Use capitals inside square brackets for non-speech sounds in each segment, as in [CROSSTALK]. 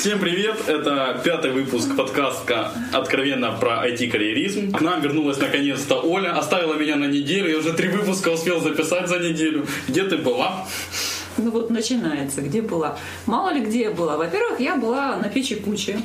Всем привет! Это пятый выпуск подкаста «Откровенно про IT-карьеризм». К нам вернулась наконец-то Оля, оставила меня на неделю. Я уже три выпуска успел записать за неделю. Где ты была? Ну вот начинается, где была. Мало ли где я была. Во-первых, я была на печи кучи.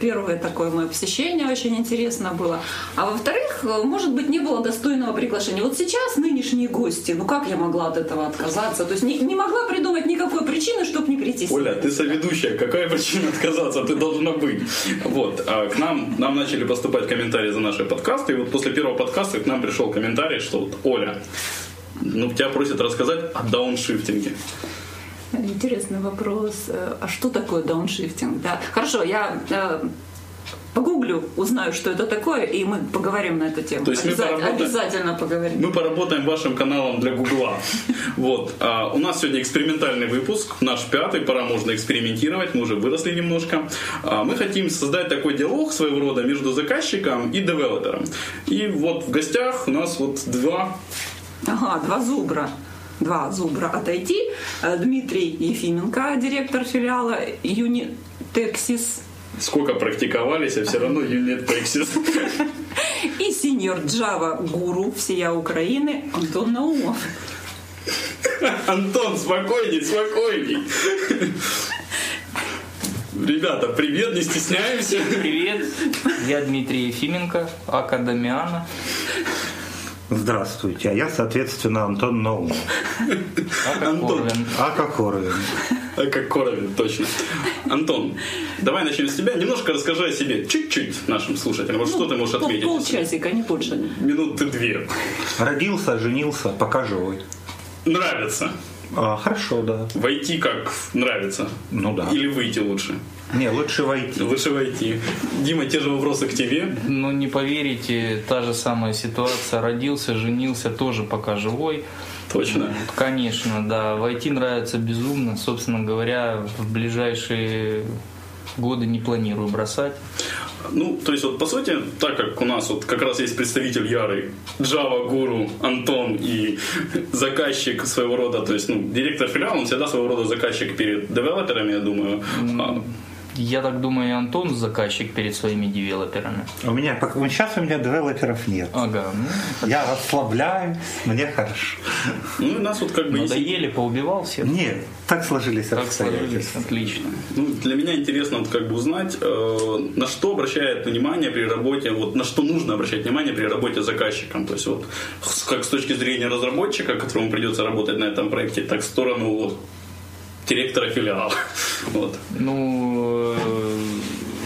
Первое такое мое посещение очень интересно было. А во-вторых, может быть, не было достойного приглашения. Вот сейчас нынешние гости, ну как я могла от этого отказаться? То есть не, не могла придумать никакой причины, чтобы не прийти. Оля, ты соведущая, какая причина отказаться? Ты должна быть. Вот, а к нам, нам начали поступать комментарии за наши подкасты, и вот после первого подкаста к нам пришел комментарий, что вот, Оля, ну, тебя просят рассказать о дауншифтинге. Интересный вопрос. А что такое дауншифтинг? Да. Хорошо, я э, погуглю, узнаю, что это такое, и мы поговорим на эту тему. То есть обязательно, мы обязательно поговорим. Мы поработаем вашим каналом для Гугла. [LAUGHS] Вот. А у нас сегодня экспериментальный выпуск, наш пятый, пора можно экспериментировать, мы уже выросли немножко. А мы хотим создать такой диалог своего рода между заказчиком и девелопером. И вот в гостях у нас вот два Ага, два зубра два зубра отойти. Э, Дмитрий Ефименко, директор филиала Unitexis. Сколько практиковались, а все равно Unitexis. [LAUGHS] И сеньор Java гуру всея Украины Антон Наумов. [LAUGHS] Антон, спокойней, спокойней. Ребята, привет, не стесняемся. Привет, я Дмитрий Ефименко, Академиана. Здравствуйте, а я, соответственно, Антон Наумов. Антон. А как Коровин. А как Коровин, точно. Антон, давай начнем с тебя. Немножко расскажи о себе, чуть-чуть нашим слушателям. Вот ну, что ты можешь отметить? Полчасика, не больше. Минуты две. Родился, женился, пока живой. Нравится. А, хорошо, да. Войти как нравится? Ну да. Или выйти лучше? Не, лучше войти. Лучше войти. Дима, те же вопросы к тебе. Ну, не поверите, та же самая ситуация. Родился, женился, тоже пока живой. Точно? Конечно, да. Войти нравится безумно. Собственно говоря, в ближайшие годы не планирую бросать. Ну, то есть, вот по сути, так как у нас вот как раз есть представитель ярый, Java гуру Антон и заказчик своего рода, то есть, ну, директор филиала, он всегда своего рода заказчик перед девелоперами, я думаю. Mm. Я так думаю, Антон заказчик перед своими девелоперами. У меня сейчас у меня девелоперов нет. Ага. Ну, Я расслабляюсь, мне хорошо. Ну, у нас вот как бы... Надоели, есть... поубивал всех? Нет, так сложились Так сложились, отлично. Ну, для меня интересно вот как бы узнать, э, на что обращает внимание при работе, вот на что нужно обращать внимание при работе с заказчиком. То есть вот как с точки зрения разработчика, которому придется работать на этом проекте, так в сторону вот, директора филиала. Вот. Ну, э,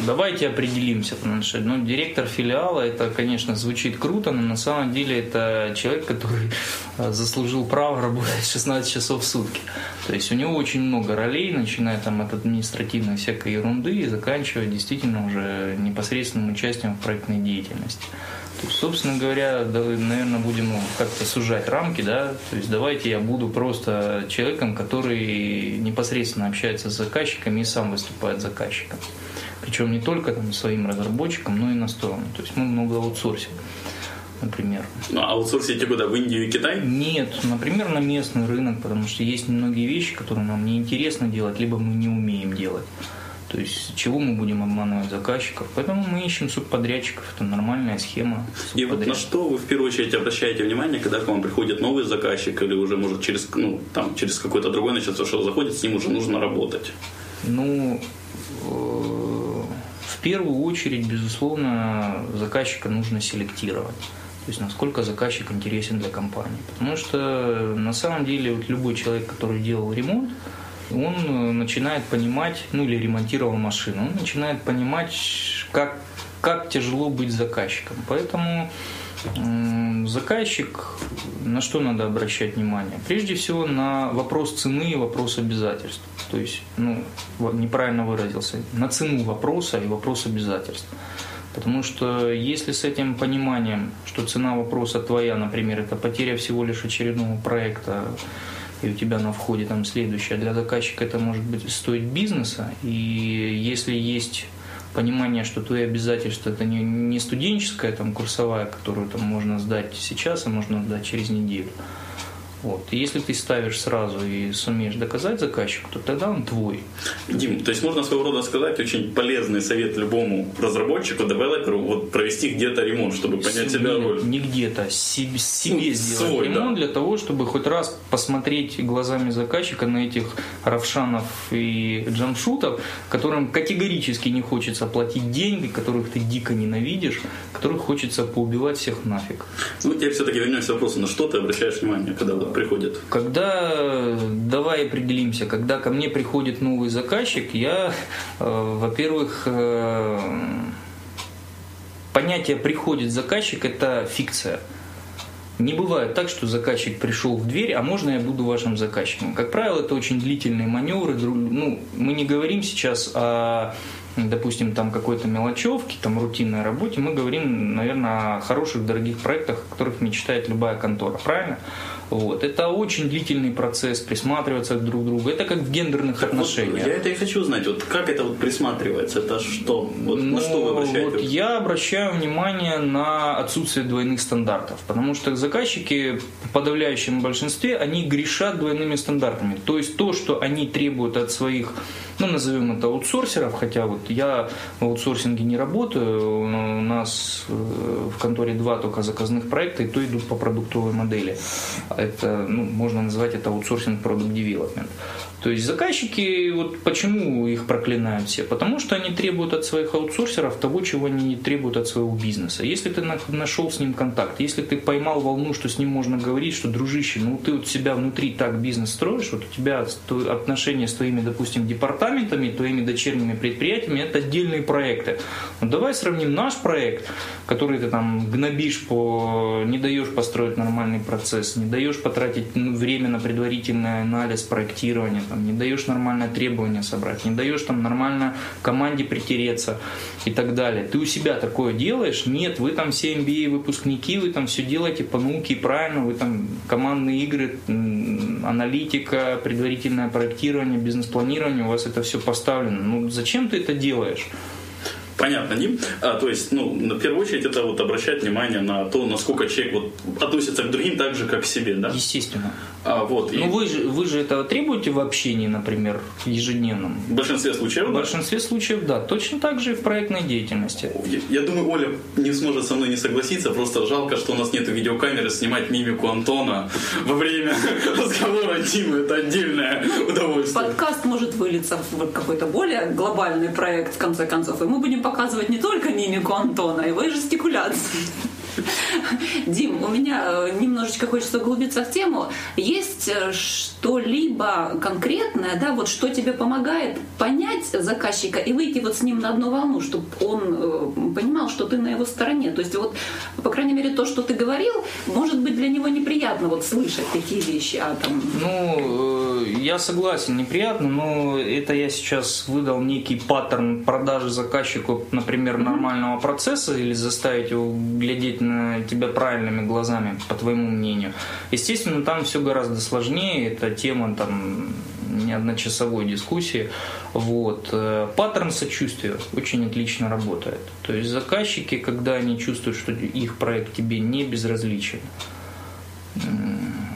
давайте определимся, потому что ну, директор филиала, это, конечно, звучит круто, но на самом деле это человек, который э, заслужил право работать 16 часов в сутки. То есть у него очень много ролей, начиная там от административной всякой ерунды и заканчивая действительно уже непосредственным участием в проектной деятельности. То есть, собственно говоря, да, наверное, будем как-то сужать рамки, да, то есть давайте я буду просто человеком, который непосредственно общается с заказчиками и сам выступает заказчиком. Причем не только там, своим разработчикам, но и на сторону. То есть мы много аутсорсим например. Ну, а аутсорсите куда? В Индию и Китай? Нет, например, на местный рынок, потому что есть многие вещи, которые нам неинтересно делать, либо мы не умеем делать. То есть чего мы будем обманывать заказчиков? Поэтому мы ищем субподрядчиков. Это нормальная схема. И вот на что вы в первую очередь обращаете внимание, когда к вам приходит новый заказчик или уже может через, ну, там, через какой-то другой начнется, что заходит, с ним уже нужно работать? Ну, в первую очередь, безусловно, заказчика нужно селектировать. То есть насколько заказчик интересен для компании. Потому что на самом деле вот любой человек, который делал ремонт, он э, начинает понимать, ну или ремонтировал машину, он начинает понимать, как, как тяжело быть заказчиком. Поэтому заказчик, на что надо обращать внимание? Прежде всего на вопрос цены и вопрос обязательств. То есть, ну, неправильно выразился, на цену вопроса и вопрос обязательств. Потому что если с этим пониманием, что цена вопроса твоя, например, это потеря всего лишь очередного проекта, и у тебя на входе там следующее. Для заказчика это может быть стоить бизнеса, и если есть понимание, что твои обязательства это не, не студенческая там курсовая, которую там можно сдать сейчас, а можно сдать через неделю, Вот. И если ты ставишь сразу и сумеешь доказать заказчику, то тогда он твой. Дим, то есть можно своего рода сказать очень полезный совет любому разработчику, девелоперу, вот провести где-то ремонт, чтобы понять себя Не- роль. Не где-то, себе, себе Ну, сделать свой, ремонт да. для того, чтобы хоть раз посмотреть глазами заказчика на этих равшанов и джамшутов, которым категорически не хочется платить деньги, которых ты дико ненавидишь, которых хочется поубивать всех нафиг. Ну, теперь все-таки вернемся к вопросу, на что ты обращаешь внимание, когда вот приходит? Когда, давай определимся, когда ко мне приходит новый заказчик, я, э, во-первых, э, понятие «приходит заказчик» – это фикция. Не бывает так, что заказчик пришел в дверь, а можно я буду вашим заказчиком. Как правило, это очень длительные маневры. Ну, мы не говорим сейчас о, допустим, там какой-то мелочевке, там рутинной работе. Мы говорим, наверное, о хороших, дорогих проектах, о которых мечтает любая контора. Правильно? Вот. Это очень длительный процесс, присматриваться друг к другу. Это как в гендерных Вот отношениях. я это и хочу знать, вот как это вот присматривается, это что? Вот на что вы Ну, обращаете? вот я обращаю внимание на отсутствие двойных стандартов, потому что заказчики в подавляющем большинстве, они грешат двойными стандартами. То есть то, что они требуют от своих, ну, назовем это аутсорсеров, хотя вот я в аутсорсинге не работаю, у нас э, в конторе два только заказных проекта, и то идут по продуктовой модели. Это, ну, можно назвать это аутсорсинг продукт девелопмент. То есть заказчики, вот почему их проклинают все? Потому что они требуют от своих аутсорсеров того, чего они не требуют от своего бизнеса. Если ты на- нашел с ним контакт, если ты поймал волну, что с ним можно говорить, что, дружище, ну ты вот себя внутри так бизнес строишь, вот у тебя отношения с твоими, допустим, департаментами, твоими дочерними предприятиями, это отдельные проекты. Ну, давай сравним наш проект, который ты там гнобишь по... не даешь построить нормальный процесс, не даешь потратить ну, время на предварительный анализ, проектирование, там, не даешь нормальное требование собрать, не даешь там нормально команде притереться и так далее. Ты у себя такое делаешь? Нет, вы там все MBA выпускники, вы там все делаете по науке правильно, вы там командные игры, аналитика, предварительное проектирование, бизнес-планирование, у вас это все поставлено. Ну зачем ты это делаешь? Понятно, Дим. А, то есть, ну, на первую очередь, это вот обращать внимание на то, насколько человек вот относится к другим так же, как к себе, да? Естественно. А, вот. И Ну вы же, вы же этого требуете в общении, например, ежедневном? в большинстве случаев, В да? большинстве случаев, да. Точно так же и в проектной деятельности. Я, я думаю, Оля не сможет со мной не согласиться, просто жалко, что у нас нет видеокамеры, снимать мимику Антона во время [LAUGHS] разговора Димы, это отдельное удовольствие. Подкаст может вылиться в какой-то более глобальный проект, в конце концов. И мы будем показывать не только мимику Антона, его и жестикуляции. [LAUGHS] Дим, у меня э, немножечко хочется углубиться в тему. Есть э, что-либо конкретное, да, вот что тебе помогает понять заказчика и выйти вот с ним на одну волну, чтобы он э, понимал, что ты на его стороне. То есть вот, по крайней мере, то, что ты говорил, может быть для него неприятно вот слышать такие вещи, а там Ну, я согласен, неприятно, но это я сейчас выдал некий паттерн продажи заказчику, например, нормального процесса или заставить его глядеть на тебя правильными глазами, по твоему мнению. Естественно, там все гораздо сложнее, это тема там не одночасовой дискуссии. Вот. Э, Паттерн сочувствия очень отлично работает. То есть заказчики, когда они чувствуют, что их проект тебе не безразличен,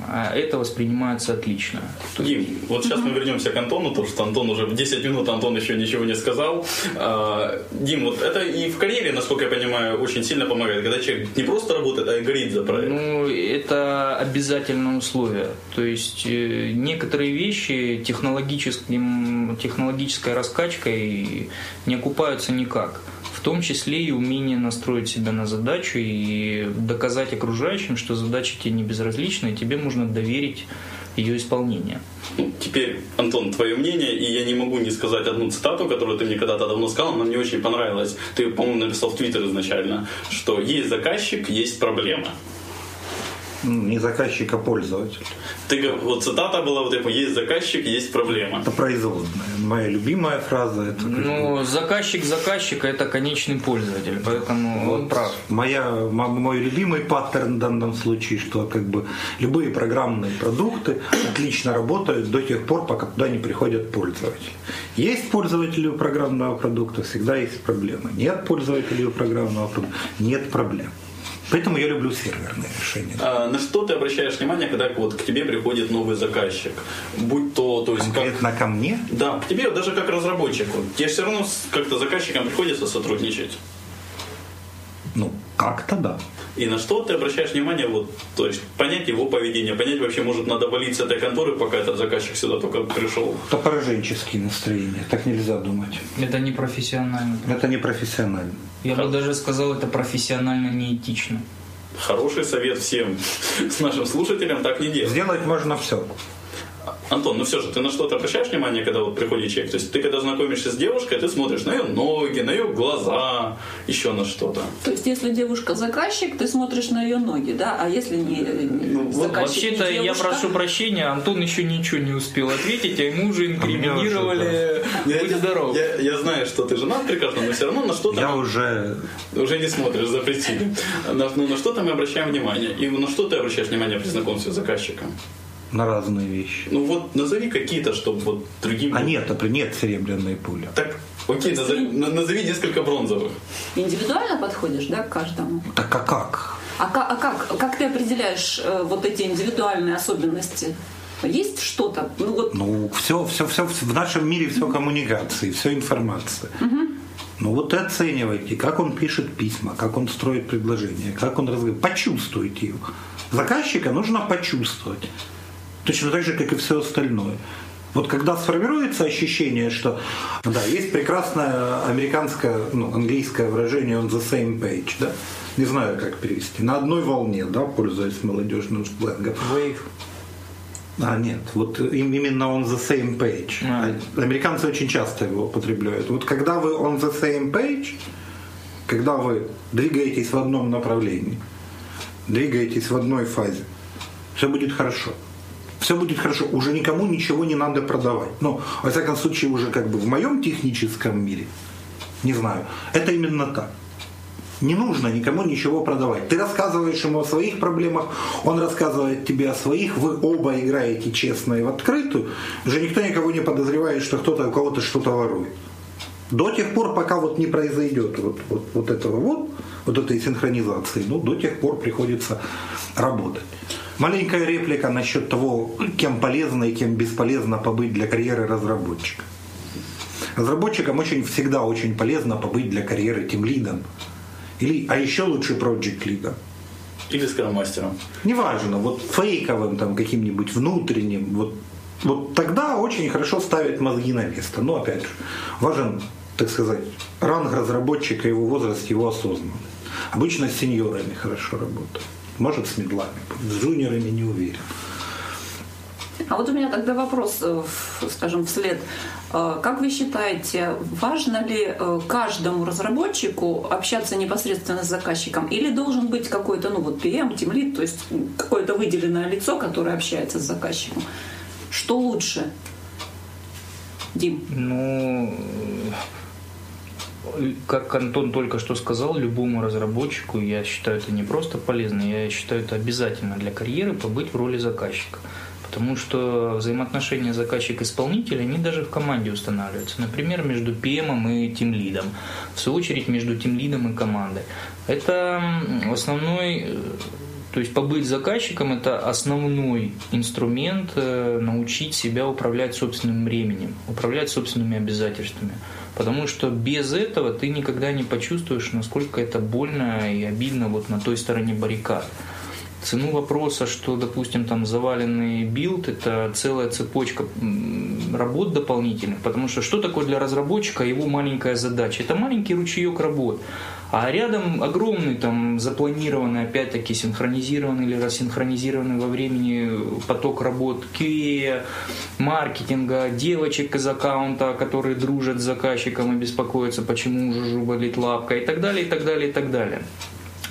а это воспринимается отлично. Дим, вот сейчас мы вернемся к Антону, потому что Антон уже в 10 минут Антон еще ничего не сказал. А, Дим, вот это и в карьере, насколько я понимаю, очень сильно помогает, когда человек не просто работает, а и горит за проект. Ну, это обязательное условие. То есть э, некоторые вещи технологическим, технологической раскачкой не окупаются никак. Том числе и умение настроить себя на задачу и доказать окружающим, что задача тебе не безразлична, и тебе можно доверить ее исполнение. Теперь, Антон, твое мнение, и я не могу не сказать одну цитату, которую ты мне когда-то давно сказал, она мне очень понравилась. Ты, по-моему, написал в Твиттер изначально, что есть заказчик, есть проблема. Не заказчик, а пользователь. Ты, вот цитата была, вот такой, есть заказчик, есть проблема. Это производная. Моя любимая фраза. Это Ну, заказчик заказчика – это конечный пользователь, поэтому он прав. Моя, мо- мой любимый паттерн в данном случае, что как бы любые программные продукты отлично работают до тех пор, пока туда не приходят пользователи. Есть пользователи у программного продукта, всегда есть проблемы. Нет пользователей у программного продукта, нет проблем. Поэтому я люблю серверные решения. А на что ты обращаешь внимание, когда вот к тебе приходит новый заказчик? Будь то, то есть Конкретно как... ко мне? Да, к тебе даже как разработчику. Тебе все равно как-то заказчиком приходится сотрудничать. Ну, как-то да. И на что ты обращаешь внимание, вот, то есть понять его поведение, понять вообще, может, надо валить с этой конторы, пока этот заказчик сюда только пришел. Это пораженческие настроения, так нельзя думать. Это не профессионально. Это не профессионально. Я бы даже сказал, это профессионально неэтично. Хороший совет всем с [LAUGHS] нашим слушателям так не делать. Сделать можно все. Антон, ну все же, ты на что-то обращаешь внимание, когда вот приходит человек? То есть ты когда знакомишься с девушкой, ты смотришь на ее ноги, на ее глаза, еще на что-то. То есть, если девушка заказчик, ты смотришь на ее ноги, да? А если не, не Ну, Вообще-то я прошу прощения, Антон еще ничего не успел ответить, а ему уже инкриминировали Я, «Будь здоров». я- я знаю, что ты женат прекрасно, но все равно на что-то Я уже уже не смотришь, запретили. На, ну, на что-то мы обращаем внимание. И на что ты обращаешь внимание при знакомстве с заказчиком? На разные вещи. Ну вот назови какие-то, чтобы вот другим... А нет, например, нет серебряной пули. Так, окей, назови, на- назови несколько бронзовых. Индивидуально подходишь, да, к каждому? Так а как? А, ка- а как, как ты определяешь э, вот эти индивидуальные особенности? Есть что-то? Ну вот Ну, все, все, все, в нашем мире все коммуникации, все информация. Ну вот и оценивайте, как он пишет письма, как он строит предложения, как он разговаривает. Почувствуйте его. Заказчика нужно почувствовать. Точно так же, как и все остальное. Вот когда сформируется ощущение, что да, есть прекрасное американское, ну, английское выражение on the same page, да? Не знаю, как перевести. На одной волне, да, пользуясь молодежным сленгом. Wave. А, нет, вот им- именно on the same page. А. Американцы очень часто его употребляют. Вот когда вы on the same page, когда вы двигаетесь в одном направлении, двигаетесь в одной фазе, все будет хорошо. Все будет хорошо. Уже никому ничего не надо продавать. Ну, во всяком случае, уже как бы в моем техническом мире, не знаю, это именно так. Не нужно никому ничего продавать. Ты рассказываешь ему о своих проблемах, он рассказывает тебе о своих, вы оба играете честно и в открытую. Уже никто никого не подозревает, что кто-то у кого-то что-то ворует. До тех пор, пока вот не произойдет вот, вот, вот этого вот, вот этой синхронизации, ну, до тех пор приходится работать. Маленькая реплика насчет того, кем полезно и кем бесполезно побыть для карьеры разработчика. Разработчикам очень всегда очень полезно побыть для карьеры тимлидом. Или, а еще лучше project лидом. Или скромастером. Неважно, вот фейковым там каким-нибудь внутренним, вот, вот тогда очень хорошо ставят мозги на место. Но опять же, важен, так сказать, ранг разработчика, его возраст, его осознанность. Обычно с сеньорами хорошо работают. Может, с медлами. С джуниорами не уверен. А вот у меня тогда вопрос, э, скажем, вслед. Э, Как вы считаете, важно ли э, каждому разработчику общаться непосредственно с заказчиком? Или должен быть какой-то, ну вот PM, Team Lead, то есть какое-то выделенное лицо, которое общается с заказчиком? Что лучше? Дим. Ну, как Антон только что сказал, любому разработчику, я считаю это не просто полезно, я считаю это обязательно для карьеры побыть в роли заказчика. Потому что взаимоотношения заказчик-исполнитель, они даже в команде устанавливаются. Например, между PM и тимлидом. В свою очередь, между тимлидом и командой. Это основной э, то есть побыть заказчиком – это основной инструмент э, научить себя управлять собственным временем, управлять собственными обязательствами. Потому что без этого ты никогда не почувствуешь, насколько это больно и обидно вот на той стороне баррикад. Цену вопроса, что, допустим, там заваленный билд – это целая цепочка работ дополнительных, потому что что такое для разработчика его маленькая задача? Это маленький ручеек работ. А рядом огромный, там, запланированный, опять-таки, синхронизированный или рассинхронизированный во времени поток работ QA, маркетинга, девочек из аккаунта, которые дружат с заказчиком и беспокоятся, почему жужу болит лапка и так далее, и так далее, и так далее.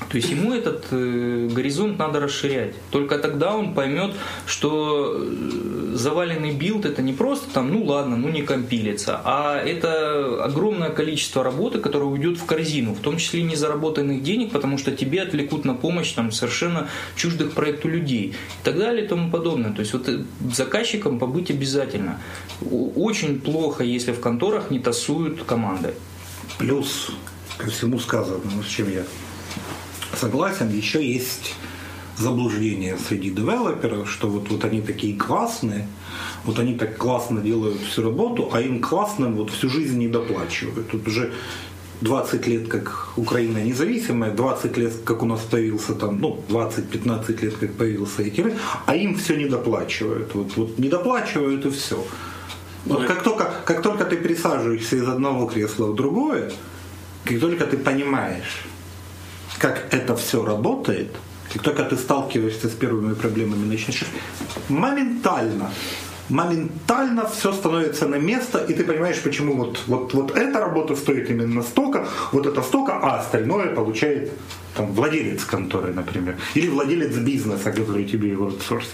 То есть ему этот э, горизонт надо расширять. Только тогда он поймет, что э, заваленный build это не просто там, ну ладно, ну не компилится, а это огромное количество работы, которое уйдет в корзину, в том числе незаработанных денег, потому что тебе отвлекут на помощь там совершенно чуждых проекту людей и так далее и тому подобное. То есть вот э, заказчиком побыть обязательно. Очень плохо, если в конторах не тасуют команды. Плюс ко всему сказанному, с чем я Согласен, еще есть заблуждение среди девелоперов, что вот, вот они такие классные, вот они так классно делают всю работу, а им классно вот всю жизнь не доплачивают. Тут уже 20 лет, как Украина независимая, 20 лет, как у нас появился там, ну, 20-15 лет, как появился Этиры, а им все не доплачивают. Вот, вот не доплачивают и все. Вот как только, как только ты пересаживаешься из одного кресла в другое, как только ты понимаешь, как это все работает, как только ты сталкиваешься с первыми проблемами, начинаешь моментально моментально все становится на место, и ты понимаешь, почему вот, вот, вот эта работа стоит именно столько, вот это столько, а остальное получает там, владелец конторы, например, или владелец бизнеса, который тебе его аутсорсит.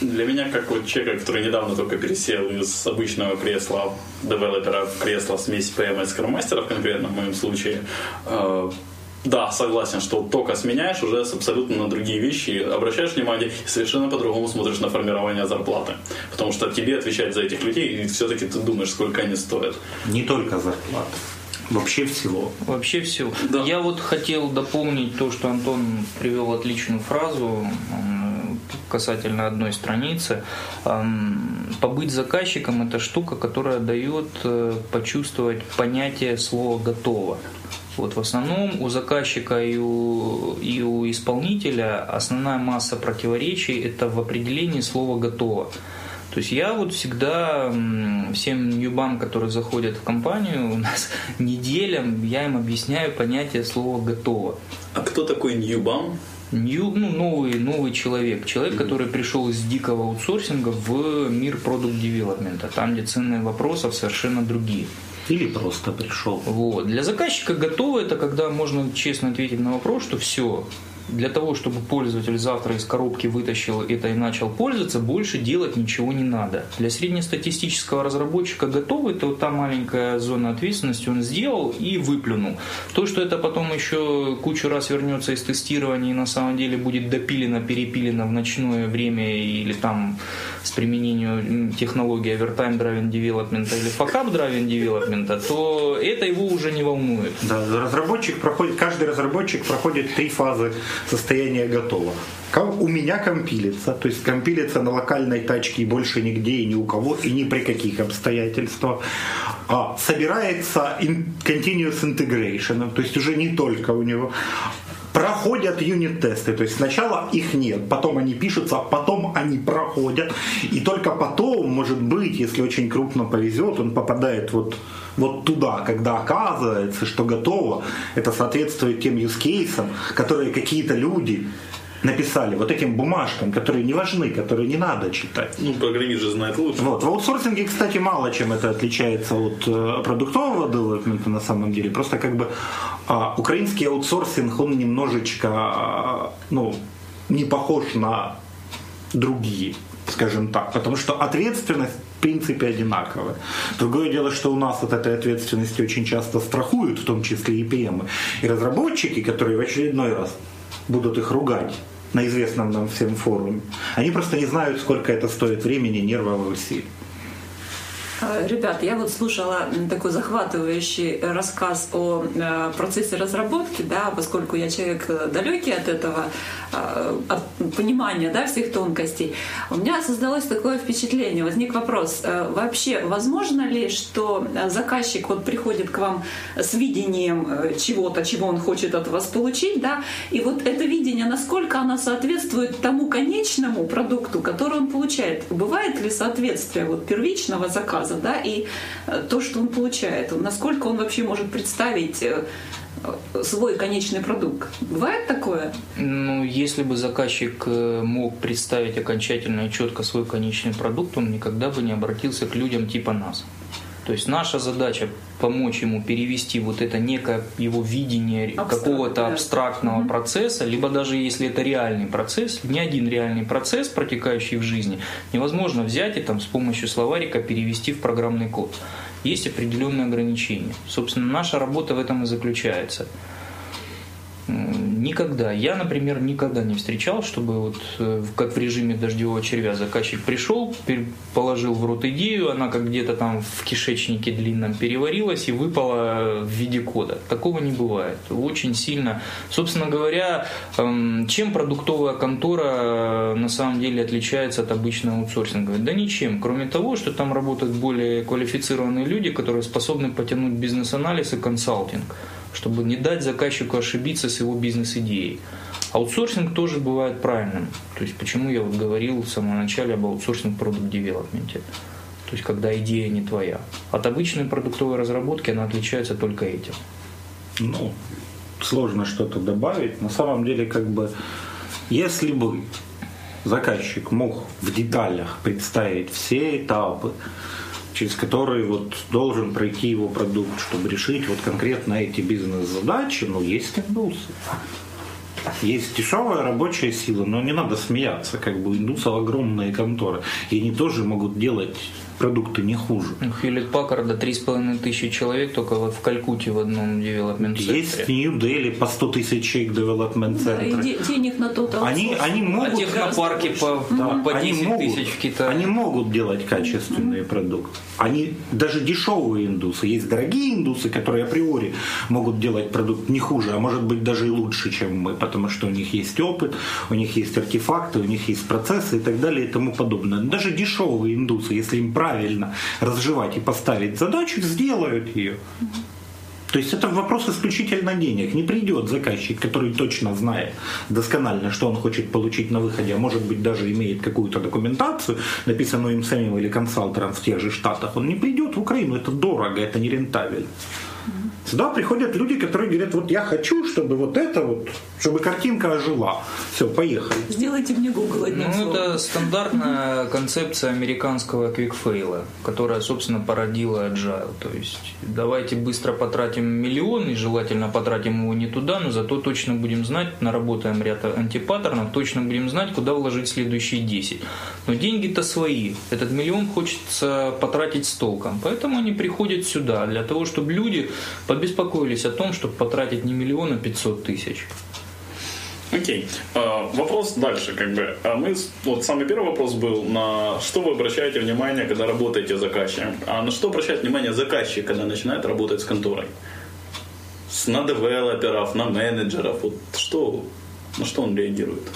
Для меня, как вот человека, который недавно только пересел из обычного кресла девелопера в кресло смесь PM и скроммастера, в моем случае, э, да, согласен, что только сменяешь уже абсолютно на другие вещи, обращаешь внимание и совершенно по-другому смотришь на формирование зарплаты. Потому что тебе отвечать за этих людей, и все-таки ты думаешь, сколько они стоят. Не только зарплата. Вообще всего. Вообще всего. Да. Я вот хотел дополнить то, что Антон привел отличную фразу касательно одной страницы. Побыть заказчиком – это штука, которая дает э, почувствовать понятие слова «готово». Вот в основном у заказчика и у, и у исполнителя основная масса противоречий это в определении слова «готово». То есть я вот всегда всем ньюбам, которые заходят в компанию, у нас [LAUGHS] неделям я им объясняю понятие слова «готово». А кто такой ньюбам? New, ну, новый, новый человек. Человек, mm-hmm. который пришел из дикого аутсорсинга в мир продукт девелопмента, там, где ценные вопросов совершенно другие. Или просто пришел. Вот. Для заказчика готово это, когда можно честно ответить на вопрос, что все, для того, чтобы пользователь завтра из коробки вытащил это и начал пользоваться, больше делать ничего не надо. Для среднестатистического разработчика готово, это вот та маленькая зона ответственности он сделал и выплюнул. То, что это потом еще кучу раз вернется из тестирования и на самом деле будет допилено, перепилено в ночное время или там с применением технологии Overtime Driven Development или Fuck Driven Development, то это его уже не волнует. Да, разработчик проходит, каждый разработчик проходит три фазы состояния готово. У меня компилится, то есть компилится на локальной тачке и больше нигде и ни у кого и ни при каких обстоятельствах. А, собирается in, continuous integration, то есть уже не только у него проходят юнит-тесты. То есть сначала их нет, потом они пишутся, потом они проходят. И только потом, может быть, если очень крупно повезет, он попадает вот, вот туда, когда оказывается, что готово. Это соответствует тем юзкейсам, которые какие-то люди написали вот этим бумажкам, которые не важны, которые не надо читать. Ну, программист же знает лучше. Вот. В аутсорсинге, кстати, мало чем это отличается от э, продуктового девелопмента на самом деле. Просто как бы а, украинский аутсорсинг, он немножечко а, ну, не похож на другие скажем так, потому что ответственность в принципе одинаковая. Другое дело, что у нас от этой ответственности очень часто страхуют, в том числе и PM. И разработчики, которые в очередной раз будут их ругать на известном нам всем форуме. Они просто не знают, сколько это стоит времени, нервов и усилий. А, ребят, я вот слушала такой захватывающий рассказ о э, процессе разработки, да, поскольку я человек э, далекий от этого, э, от понимания да, всех тонкостей. У меня создалось такое впечатление, возник вопрос, вообще возможно ли, что заказчик вот приходит к вам с видением чего-то, чего он хочет от вас получить, да, и вот это видение, насколько оно соответствует тому конечному продукту, который он получает? Бывает ли соответствие вот первичного заказа заказа, да, и э, то, что он получает, насколько он вообще может представить э, свой конечный продукт. Бывает такое? Ну, если бы заказчик э, мог представить окончательно и четко свой конечный продукт, он никогда бы не обратился к людям типа нас. То есть наша задача помочь ему перевести вот это некое его видение Абстракт, какого-то абстрактного да. процесса, либо даже если это реальный процесс, не один реальный процесс, протекающий в жизни, невозможно взять и там с помощью словарика перевести в программный код. Есть определенные ограничения. Собственно, наша работа в этом и заключается Никогда. Я, например, никогда не встречал, чтобы вот э, как в режиме дождевого червя заказчик пришел, положил в рот идею, она как где-то там в кишечнике длинном переварилась и выпала в виде кода. Такого не бывает. Очень сильно. Собственно говоря, эм, чем продуктовая контора э, на самом деле отличается от обычного аутсорсинга? Да ничем, кроме того, что там работают более квалифицированные люди, которые способны потянуть бизнес-анализ и консалтинг чтобы не дать заказчику ошибиться с его бизнес-идеей. Аутсорсинг тоже бывает правильным. То есть почему я вот говорил в самом начале об аутсорсинг продукт девелопменте. То есть когда идея не твоя. От обычной продуктовой разработки она отличается только этим. Ну, сложно что-то добавить. На самом деле, как бы, если бы заказчик мог в деталях представить все этапы, через который вот должен пройти его продукт, чтобы решить вот конкретно эти бизнес-задачи, ну, есть индусы. Есть дешевая рабочая сила, но не надо смеяться, как бы индусов огромные конторы, и они тоже могут делать продукты не хуже. Хьюлет Паккарда 3,5 тысячи человек только вот в Калькутте в одном девелопмент центре. Есть в Нью-Дели по 100 тысяч человек девелопмент центре. Да, и денег на то они, они могут... А технопарки по, да, по 10 они могут, тысяч в Китае. Они могут делать качественные mm-hmm. продукты. Они даже дешевые индусы. Есть дорогие индусы, которые априори могут делать продукт не хуже, а может быть даже и лучше, чем мы, потому что у них есть опыт, у них есть артефакты, у них есть процессы и так далее и тому подобное. Даже дешевые индусы, если им правильно правильно разжевать и поставить задачу, сделают ее. То есть это вопрос исключительно денег. Не придет заказчик, который точно знает досконально, что он хочет получить на выходе, а может быть даже имеет какую-то документацию, написанную им самим или консалтером в тех же штатах. Он не придет в Украину, это дорого, это нерентабельно. Сюда приходят люди, которые говорят, вот я хочу, чтобы вот это вот, чтобы картинка ожила. Все, поехали. Сделайте мне Google одним Ну, это стандартная концепция американского квикфейла, которая, собственно, породила agile. То есть давайте быстро потратим миллион, и желательно потратим его не туда, но зато точно будем знать, наработаем ряд антипаттернов, точно будем знать, куда вложить следующие 10. Но деньги-то свои. Этот миллион хочется потратить с толком. Поэтому они приходят сюда, для того, чтобы люди побеспокоились о том, чтобы потратить не миллион, а 500 тысяч. Окей. Okay. вопрос дальше, как бы. А мы, вот самый первый вопрос был, на что вы обращаете внимание, когда работаете с заказчиком? А на что обращает внимание заказчик, когда начинает работать с конторой? С, на девелоперов, на менеджеров, вот что, на что он реагирует?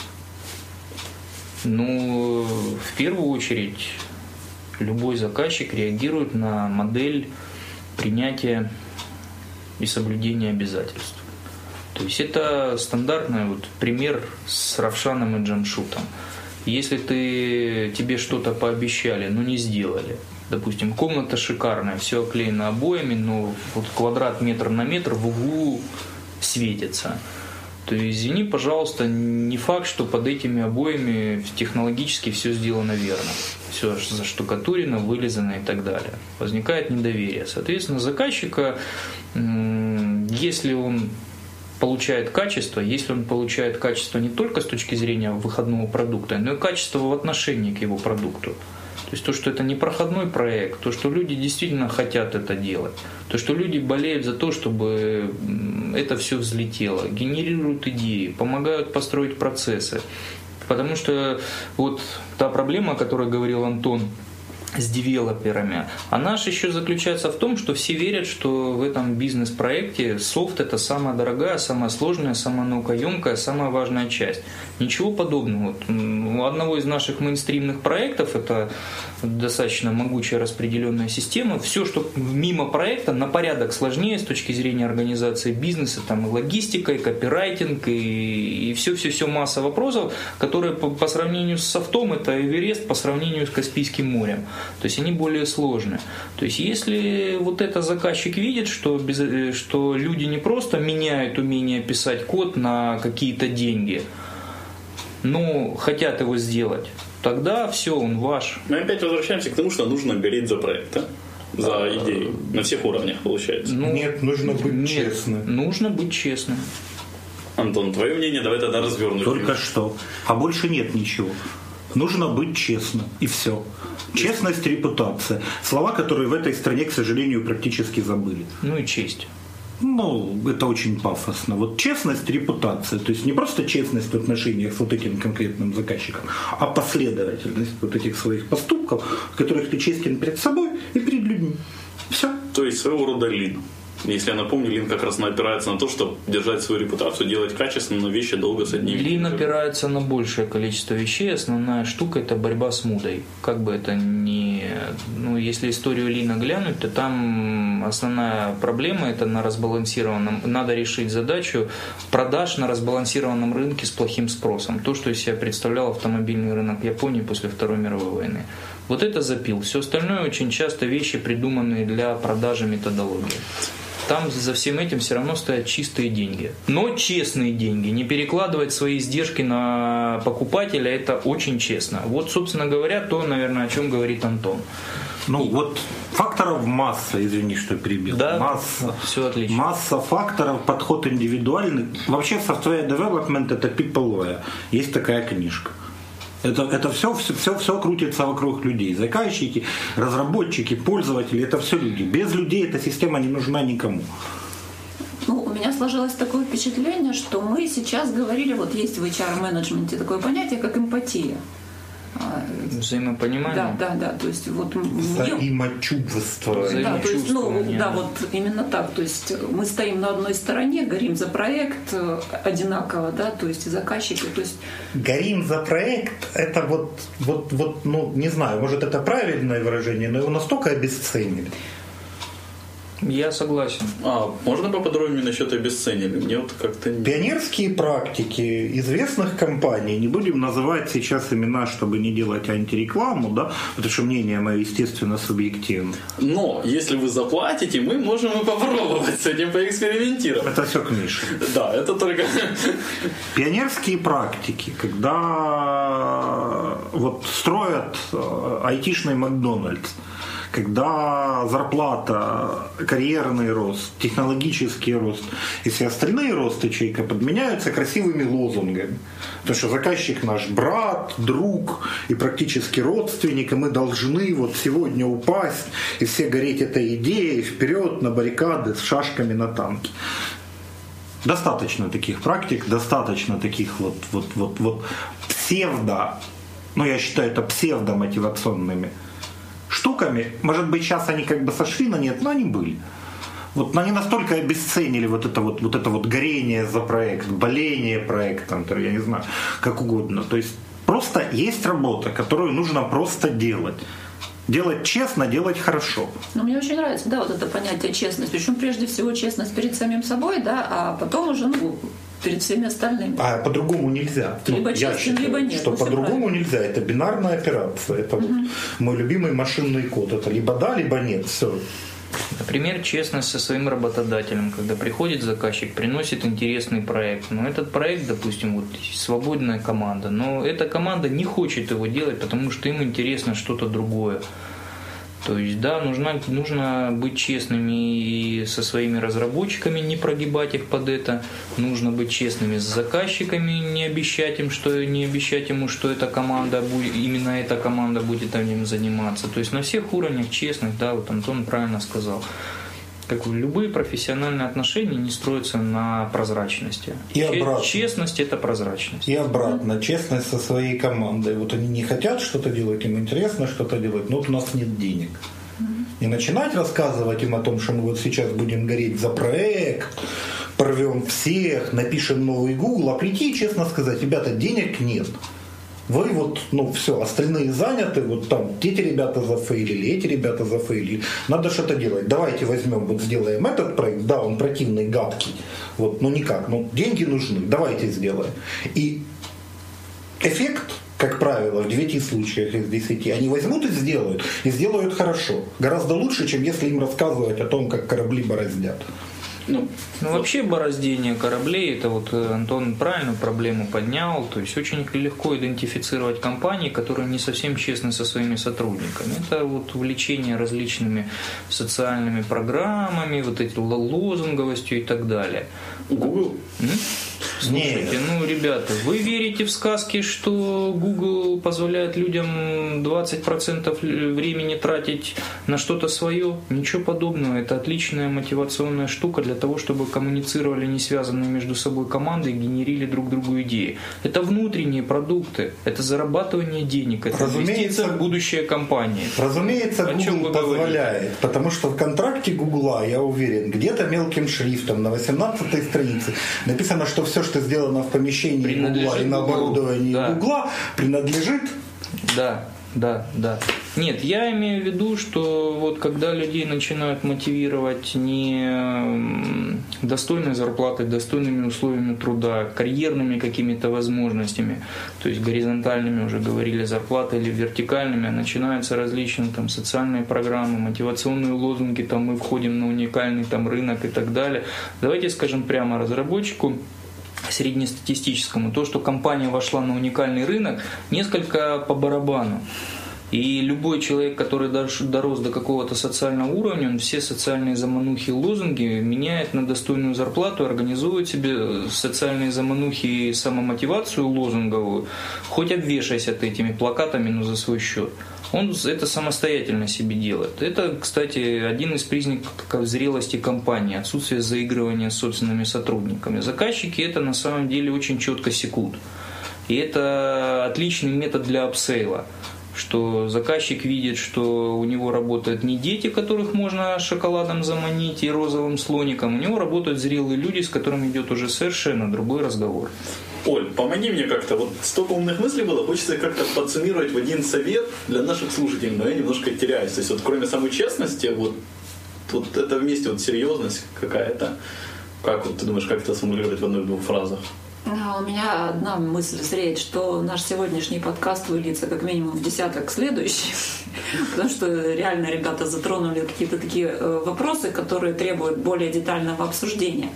Ну, в первую очередь, любой заказчик реагирует на модель принятия и соблюдения обязательств. То есть это стандартный вот пример с Равшаном и Джамшутом. Если ты, тебе что-то пообещали, но не сделали, допустим, комната шикарная, все оклеено обоями, но вот квадрат метр на метр в углу светится, то извини, пожалуйста, не факт, что под этими обоями технологически все сделано верно. Все заштукатурено, вылезано и так далее. Возникает недоверие. Соответственно, заказчика, если он получает качество, если он получает качество не только с точки зрения выходного продукта, но и качество в отношении к его продукту. То есть то, что это не проходной проект, то, что люди действительно хотят это делать, то, что люди болеют за то, чтобы это все взлетело, генерируют идеи, помогают построить процессы. Потому что вот та проблема, о которой говорил Антон, с девелоперами. А наш еще заключается в том, что все верят, что в этом бизнес-проекте софт это самая дорогая, самая сложная, самая наукоемкая, самая важная часть. Ничего подобного. Вот у одного из наших мейнстримных проектов, это достаточно могучая распределенная система, все, что мимо проекта, на порядок сложнее с точки зрения организации бизнеса, там и логистика, и копирайтинг, и, и все-все-все масса вопросов, которые по, по сравнению с софтом это Эверест по сравнению с Каспийским морем. То есть они более сложные. То есть если вот это заказчик видит, что, без, э, что люди не просто меняют умение писать код на какие-то деньги, но хотят его сделать, тогда все, он ваш. Мы опять возвращаемся к тому, что нужно гореть за проект, да? За а, идею. На всех уровнях, получается. Ну, нет, нужно быть нет, честным. Нужно быть честным. Антон, твое мнение давай тогда развернуть. Только что. А больше нет ничего. Нужно быть честным. И все. Честность, репутация. Слова, которые в этой стране, к сожалению, практически забыли. Ну и честь. Ну, это очень пафосно. Вот честность, репутация. То есть не просто честность в отношениях с вот этим конкретным заказчиком, а последовательность вот этих своих поступков, в которых ты честен перед собой и перед людьми. Все. То есть своего рода лин. Если я напомню, Лин как раз опирается на то, чтобы держать свою репутацию, делать качественно, но вещи долго с одними. Лин опирается на большее количество вещей. Основная штука – это борьба с мудой. Как бы это ни... Ну, если историю Лина глянуть, то там основная проблема – это на разбалансированном... Надо решить задачу продаж на разбалансированном рынке с плохим спросом. То, что из себя представлял автомобильный рынок Японии после Второй мировой войны. Вот это запил. Все остальное очень часто вещи, придуманные для продажи методологии там за всем этим все равно стоят чистые деньги. Но честные деньги. Не перекладывать свои издержки на покупателя, это очень честно. Вот, собственно говоря, то, наверное, о чем говорит Антон. Ну, И... вот факторов масса, извини, что я перебил. Да, масса. Все отлично. Масса факторов, подход индивидуальный. Вообще, software development это people Есть такая книжка. Это, это все, все, все, все крутится вокруг людей. Заказчики, разработчики, пользователи, это все люди. Без людей эта система не нужна никому. Ну, у меня сложилось такое впечатление, что мы сейчас говорили, вот есть в HR-менеджменте такое понятие, как эмпатия. А, Взаимопонимание. Да, да, да. То есть вот Взаимочувство. Да, то есть, ну, да, вот именно так. То есть мы стоим на одной стороне, горим за проект э, одинаково, да, то есть и заказчики, то есть... Горим за проект, это вот, вот, вот, ну, не знаю, может это правильное выражение, но его настолько обесценили. Я согласен. А можно поподробнее насчет обесценили? Мне вот как-то... Пионерские практики известных компаний, не будем называть сейчас имена, чтобы не делать антирекламу, да, потому что мнение мое, естественно, субъективно. Но, если вы заплатите, мы можем и попробовать с этим поэкспериментировать. Это все книжка. Да, это только... Пионерские практики, когда вот строят э, айтишный Макдональдс, когда зарплата, карьерный рост, технологический рост и все остальные росты ячейка подменяются красивыми лозунгами. Потому что заказчик наш брат, друг и практически родственник, и мы должны вот сегодня упасть и все гореть этой идеей вперед на баррикады с шашками на танки. Достаточно таких практик, достаточно таких вот, вот, вот, вот псевдо, ну я считаю это псевдомотивационными штуками. Может быть, сейчас они как бы сошли на нет, но они были. Вот но они настолько обесценили вот это вот, вот это вот горение за проект, боление проектом, я не знаю, как угодно. То есть просто есть работа, которую нужно просто делать. Делать честно, делать хорошо. Ну, мне очень нравится, да, вот это понятие честность. Причем прежде всего честность перед самим собой, да, а потом уже, ну, перед всеми остальными. А по-другому нельзя. Ну, либо честен, считаю, либо нет. Что ну, по-другому нельзя. Это бинарная операция. Это угу. вот мой любимый машинный код. Это либо да, либо нет. Все. Например, честность со своим работодателем, когда приходит заказчик, приносит интересный проект. Но этот проект, допустим, вот свободная команда, но эта команда не хочет его делать, потому что им интересно что-то другое. То есть, да, нужно, нужно быть честными и со своими разработчиками, не прогибать их под это. Нужно быть честными с заказчиками, не обещать им, что не обещать ему, что эта команда будет, именно эта команда будет этим заниматься. То есть на всех уровнях честных, да, вот Антон правильно сказал как любые профессиональные отношения не строятся на прозрачности. И обратно. Честность это прозрачность. И обратно, честность со своей командой. Вот они не хотят что-то делать, им интересно что-то делать, но вот у нас нет денег. Не начинать рассказывать им о том, что мы вот сейчас будем гореть за проект, порвем всех, напишем новый Google, а прийти и честно сказать, ребята, денег нет вы вот, ну все, остальные заняты, вот там эти ребята зафейлили, эти ребята зафейлили, надо что-то делать. Давайте возьмем, вот сделаем этот проект, да, он противный, гадкий, вот, ну никак, ну деньги нужны, давайте сделаем. И эффект как правило, в 9 случаях из 10, они возьмут и сделают, и сделают хорошо. Гораздо лучше, чем если им рассказывать о том, как корабли бороздят. Ну, ну вообще бороздение кораблей, это вот э, Антон правильную проблему поднял, то есть очень легко идентифицировать компании, которые не совсем честны со своими сотрудниками. Это вот увлечение различными социальными программами, вот этой лозунговостью и так далее. Google? М? Слушайте, Нет. ну, ребята, вы верите в сказки, что Google позволяет людям 20% времени тратить на что-то свое? Ничего подобного. Это отличная мотивационная штука для того, чтобы коммуницировали не связанные между собой команды и генерили друг другу идеи. Это внутренние продукты, это зарабатывание денег, это Разумеется. инвестиция в будущее компании. Разумеется, О Google вы говорите? позволяет, потому что в контракте Гугла, я уверен, где-то мелким шрифтом на 18 странице написано, что все, что сделано в помещении Гугла и на оборудовании Да. Гугла, принадлежит Да, да, да. Нет, я имею в виду, что вот когда людей начинают мотивировать не достойной зарплатой, достойными условиями труда, карьерными какими-то возможностями, то есть горизонтальными уже говорили зарплаты или вертикальными, а начинаются различные там социальные программы, мотивационные лозунги, там мы входим на уникальный там рынок и так далее. Давайте скажем прямо разработчику, среднестатистическому, то, что компания вошла на уникальный рынок, несколько по барабану. И любой человек, который дорос- до какого-то социального уровня, он все социальные заманухи и лозунги меняет на достойную зарплату, организует себе социальные заманухи и самомотивацию лозунговую, хоть обвешайся ты этими плакатами, но за свой счет. Он это самостоятельно себе делает. Это, кстати, один из признаков зрелости компании, отсутствие заигрывания с собственными сотрудниками. Заказчики это на самом деле очень четко секут. И это отличный метод для upsell а что заказчик видит, что у него работают не дети, которых можно шоколадом заманить и розовым слоником, у него работают зрелые люди, с которыми идет уже совершенно другой разговор. Оль, помоги мне как-то. Вот столько умных мыслей было, хочется как-то подсуммировать в один совет для наших слушателей, но я немножко теряюсь. То есть вот кроме самой честности, вот, вот это вместе вот серьезность какая-то. Как вот ты думаешь, как это сформулировать в одной-двух фразах? А, У меня одна мысль зреет, что наш сегодняшний подкаст выльется как минимум в десяток следующих, [LAUGHS] потому что реально ребята затронули какие-то такие э, вопросы, которые требуют более детального обсуждения.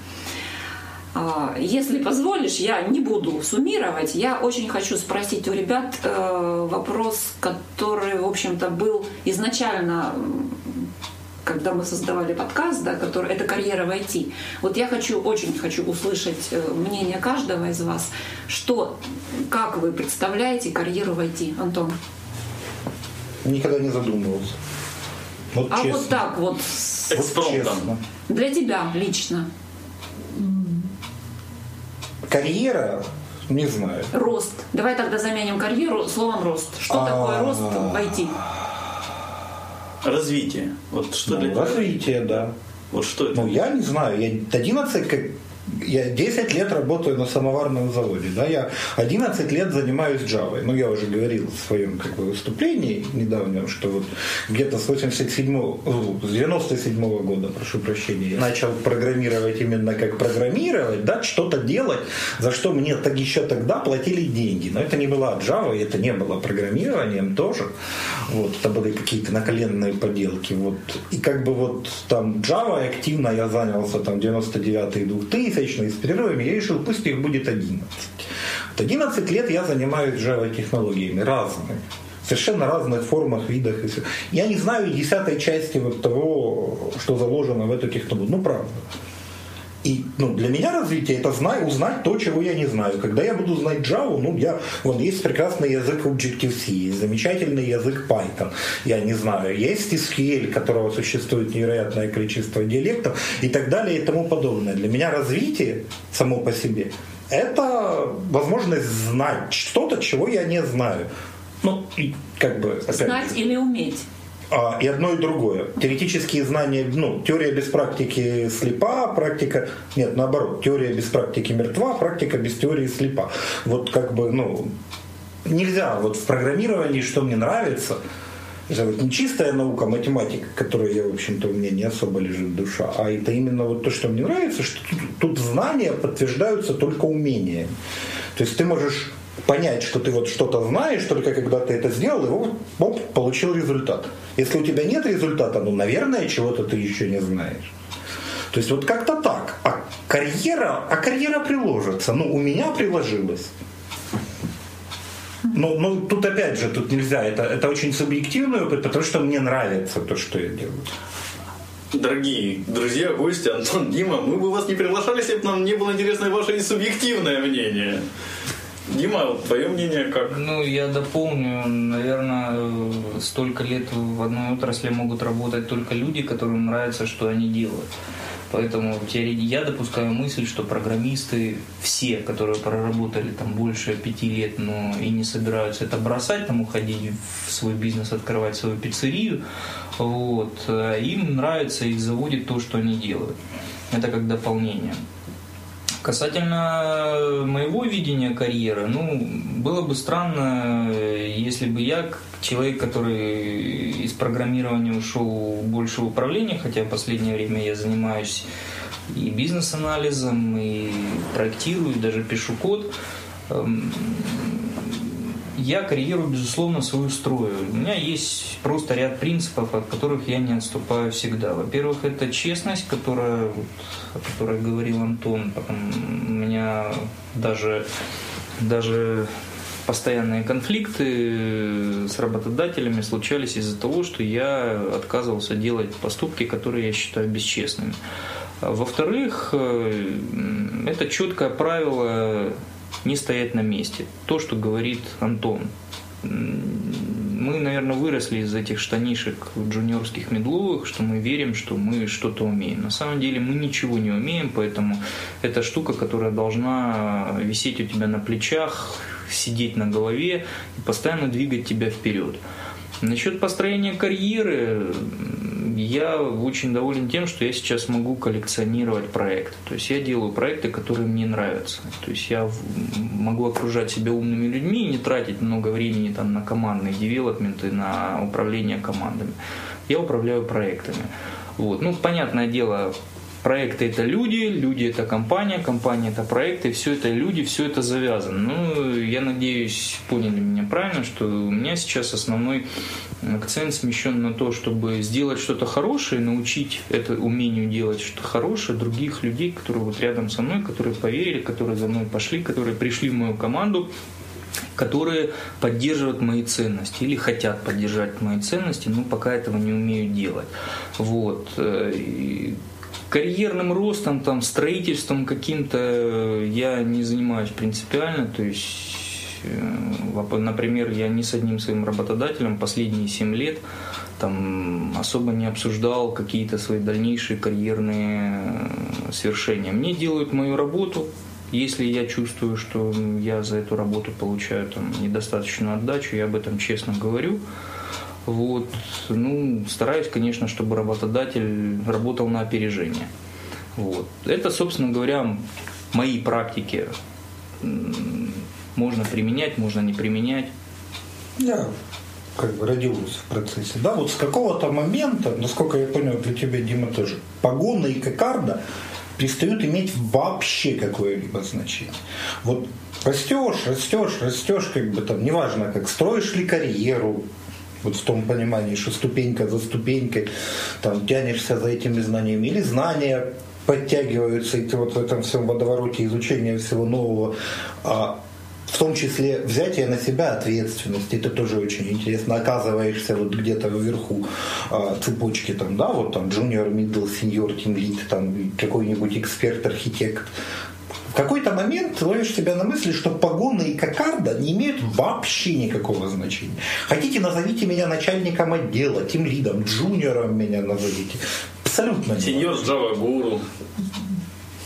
А, Если позволишь, я не буду суммировать. Я очень хочу спросить у ребят э, вопрос, который, в общем-то, был изначально когда мы создавали подкаст, да, который это карьера в IT. Вот я хочу, очень хочу услышать э, мнение каждого из вас, что, как вы представляете карьеру в IT, Антон? никогда не задумывался. Вот А честно. вот так вот, Вот Экспромтом. честно. для тебя лично, Карьера, не знаю. рост. Давай тогда заменим карьеру словом рост. Что А. такое рост в IT? Развитие. Вот что для Ну, тебя? развитие, да. Вот что это? Ну, я не знаю, я 11, как, я 10 лет работаю на самоварном заводе, да, я 11 лет занимаюсь Java. Ну, я уже говорил в своем как бы, выступлении недавнем, что вот где-то с 87 ну, с 97 года, прошу прощения, я начал программировать именно как программировать, да, что-то делать, за что мне так еще тогда платили деньги. Но это не была Java, это не было программированием тоже. Вот, это были какие-то наколенные поделки. Вот. И как бы вот там Java активно я занялся там 99-й, 2000 с перерывами, я решил, пусть их будет 11. Вот 11 лет я занимаюсь Java технологиями разными. Совершенно разных формах, видах. и. Я не знаю и десятой части вот того, что заложено в эту технологию. Ну, правда. И ну, для меня развитие это знать, узнать то, чего я не знаю. Когда я буду знать Java, ну я, вон есть прекрасный язык Objective-C, есть замечательный язык Python, я не знаю, есть SQL, которого существует невероятное количество диалектов и так далее и тому подобное. Для меня развитие само по себе это возможность знать что-то, чего я не знаю. Ну, и как бы... опять Знать или уметь? А, и одно и другое. Теоретические знания, ну, теория без практики слепа, практика, нет, наоборот, теория без практики мертва, практика без теории слепа. Вот как бы, ну, нельзя вот в программировании, что мне нравится, это вот не чистая наука, математика, которая, я, в общем-то, у меня не особо лежит душа, а это именно вот то, что мне нравится, что тут, тут знания подтверждаются только умением. То есть ты можешь понять, что ты вот что-то знаешь, только когда ты это сделал, и оп, получил результат. Если у тебя нет результата, ну, наверное, чего-то ты еще не знаешь. То есть вот как-то так. А карьера, а карьера приложится. Ну, у меня приложилась. Ну, ну, тут опять же, тут нельзя, это, это очень субъективный опыт, потому что мне нравится то, что я делаю. Дорогие друзья, гости, Антон, Дима, мы бы вас не приглашали, если бы нам не было интересно ваше субъективное мнение. Дима, твое мнение как? Ну, я дополню, наверное, столько лет в одной отрасли могут работать только люди, которым нравится, что они делают. Поэтому я допускаю мысль, что программисты, все, которые проработали там больше пяти лет, но и не собираются это бросать, там уходить в свой бизнес, открывать свою пиццерию, вот, э, им нравится, их заводит то, что они делают. Это как дополнение. Касательно моего видения карьеры, ну, было бы странно, если бы я, человек, который из программирования ушел больше в управление, хотя в последнее время я занимаюсь и бизнес-анализом, и проектирую, даже пишу код, эм, я карьеру, безусловно, свою строю. У меня есть просто ряд принципов, от которых я не отступаю всегда. Во-первых, это честность, которая, о которой говорил Антон. Потом у меня даже, даже постоянные конфликты с работодателями случались из-за того, что я отказывался делать поступки, которые я считаю бесчестными. Во-вторых, э, это четкое правило не стоять на месте. То, что говорит Антон. Мы, наверное, выросли из этих штанишек джуниорских медловых, что мы верим, что мы что-то умеем. На самом деле мы ничего не умеем, поэтому это штука, которая должна висеть у тебя на плечах, сидеть на голове и постоянно двигать тебя вперед. Насчет построения карьеры, я очень доволен тем, что я сейчас могу коллекционировать проекты. То есть я делаю проекты, которые мне нравятся. То есть я могу окружать себя умными людьми и не тратить много времени там, на командные девелопменты, на управление командами. Я управляю проектами. Вот. Ну, понятное дело, Проекты это люди, люди это компания, компания это проекты, все это люди, все это завязано. Ну, я надеюсь, поняли меня правильно, что у меня сейчас основной акцент смещен на то, чтобы сделать что-то хорошее, научить это умению делать что-то хорошее других людей, которые вот рядом со мной, которые поверили, которые за мной пошли, которые пришли в мою команду, которые поддерживают мои ценности или хотят поддержать мои ценности, но пока этого не умеют делать. Вот. И карьерным ростом, там, строительством каким-то э, я не занимаюсь принципиально. То есть, э, например, я ни с одним своим работодателем последние 7 лет там особо не обсуждал какие-то свои дальнейшие карьерные э, свершения. Мне делают мою работу, если я чувствую, что я за эту работу получаю там, недостаточную отдачу, я об этом честно говорю. Вот. Ну, стараюсь, конечно, чтобы работодатель работал на опережение. Вот. Это, собственно говоря, мои практики. Можно применять, можно не применять. Я как бы родился в процессе. Да, вот с какого-то момента, насколько я понял, для тебя, Дима, тоже, погоны и кокарда перестают иметь вообще какое-либо значение. Вот растешь, растешь, растешь, как бы там, неважно, как строишь ли карьеру, вот в том понимании, что ступенька за ступенькой там тянешься за этими знаниями, или знания подтягиваются, и ты вот в этом всем водовороте изучения всего нового, а в том числе взятие на себя ответственности, это тоже очень интересно. Оказываешься вот где-то вверху а, цепочки, там, да, вот там junior, middle, senior, team lead, там какой-нибудь эксперт, архитект, в какой-то момент ловишь себя на мысли, что погоны и кокарда не имеют вообще никакого значения. Хотите, назовите меня начальником отдела, тем лидом, джуниором меня назовите. Абсолютно не Сеньор Java Guru.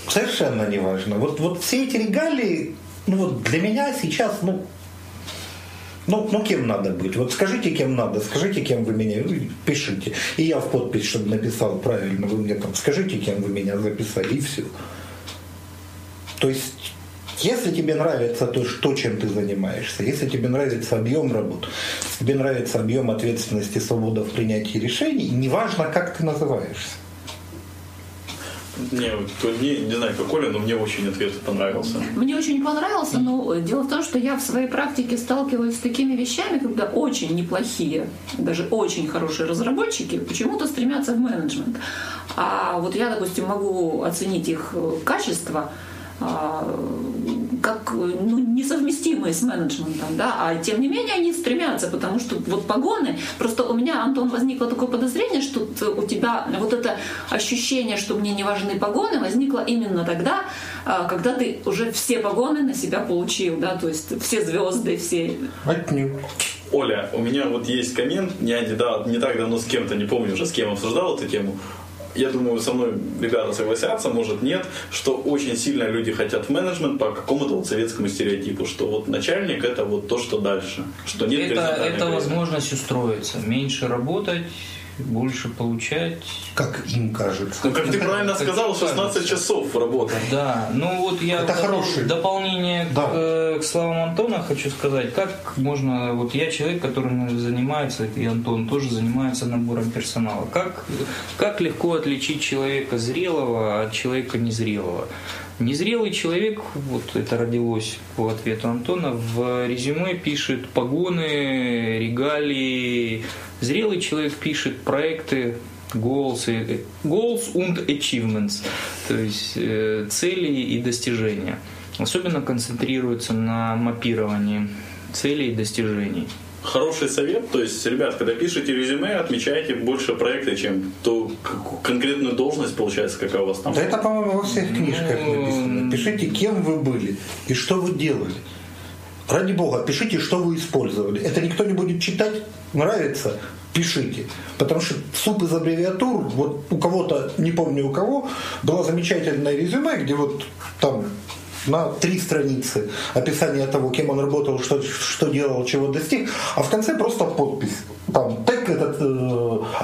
Совершенно не важно. Вот, вот все эти регалии, ну вот для меня сейчас, ну, ну, ну, кем надо быть? Вот скажите, кем надо, скажите, кем вы меня, пишите. И я в подпись, чтобы написал правильно, вы мне там скажите, кем вы меня записали, и все. То есть если тебе нравится то, что, чем ты занимаешься, если тебе нравится объем работы, тебе нравится объем ответственности, свобода в принятии решений, неважно, как ты называешься. Не, не, не знаю, как Оля, но мне очень ответ понравился. Мне очень понравился, но дело в том, что я в своей практике сталкиваюсь с такими вещами, когда очень неплохие, даже очень хорошие разработчики почему-то стремятся в менеджмент. А вот я, допустим, могу оценить их качество – как ну, не, несовместимые с менеджментом, да, а тем не менее они стремятся, потому что вот погоны, просто у меня, Антон, возникло такое подозрение, что у тебя вот это ощущение, что мне не важны погоны, возникло именно тогда, а, когда ты уже все погоны на себя получил, да, то есть все звезды, все... Отнюдь. Оля, у меня вот есть коммент, я не, да, не так давно с кем-то, не помню уже с кем обсуждал эту тему, я думаю, со мной ребята согласятся, может нет, что очень сильно люди хотят в менеджмент по какому-то вот советскому стереотипу, что вот начальник это вот то, что дальше, что нет Это, это возможность устроиться, меньше работать, больше получать. Как им кажется. Ну, как ты правильно сказал, 16 кажется. часов работы. Да, ну вот я Это хороший. дополнение да. к, э, к словам Антона хочу сказать, как можно, вот я человек, который занимается, и Антон тоже занимается набором персонала, как, как легко отличить человека зрелого от человека незрелого. Незрелый человек, вот это родилось по ответу Антона, в резюме пишет погоны, регалии. Зрелый человек пишет проекты, goals, goals and achievements, то есть э, цели и достижения. Особенно концентрируется на мапировании целей и достижений хороший совет. То есть, ребят, когда пишете резюме, отмечайте больше проекта, чем ту конкретную должность, получается, какая у вас там. Да это, по-моему, во всех книжках ну, написано. Пишите, кем вы были и что вы делали. Ради бога, пишите, что вы использовали. Это никто не будет читать. Нравится? Пишите. Потому что суп из аббревиатур, вот у кого-то, не помню у кого, было замечательное резюме, где вот там на три страницы описание того, кем он работал, что, что делал, чего достиг, а в конце просто подпись. Там, тег этот, э,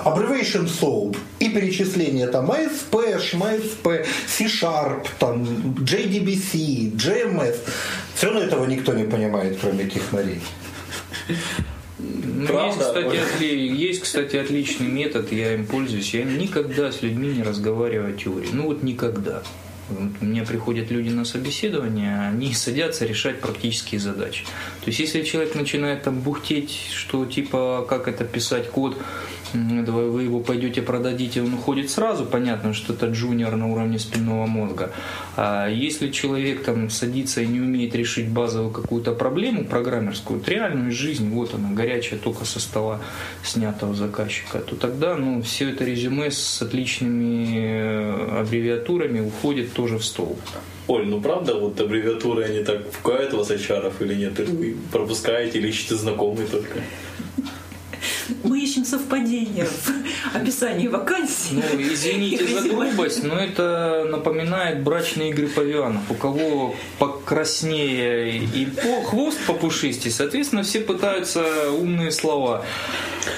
abbreviation SOAP и перечисление там ASP, MSP, C-Sharp, там, JDBC, JMS. Все равно этого никто не понимает, кроме технарей. Ну, есть, кстати, отли... есть, кстати, отличный метод, я им пользуюсь. Я никогда с людьми не разговариваю о теории. Ну вот никогда. Мне приходят люди на собеседование, они [LAUGHS] садятся решать практические задачи. То есть, если человек начинает там бухтеть, что типа, как это писать код, вы его пойдете продадите, он уходит сразу, понятно, что это джуниор на уровне спинного мозга. А если человек там садится и не умеет решить базовую какую-то проблему программерскую, вот реальную жизнь, вот она, горячая только со стола снятого заказчика, то тогда ну, все это резюме с отличными э, аббревиатурами уходит тоже в стол. Оль, ну правда, вот аббревиатуры, они так пугают вас HR или нет? Вы пропускаете или ищете знакомые только? Мы ищем совпадение в описании вакансии. Ну, извините за грубость, но это напоминает брачные игры павианов. У кого покраснее и по, хвост попушистее, соответственно, все пытаются умные слова.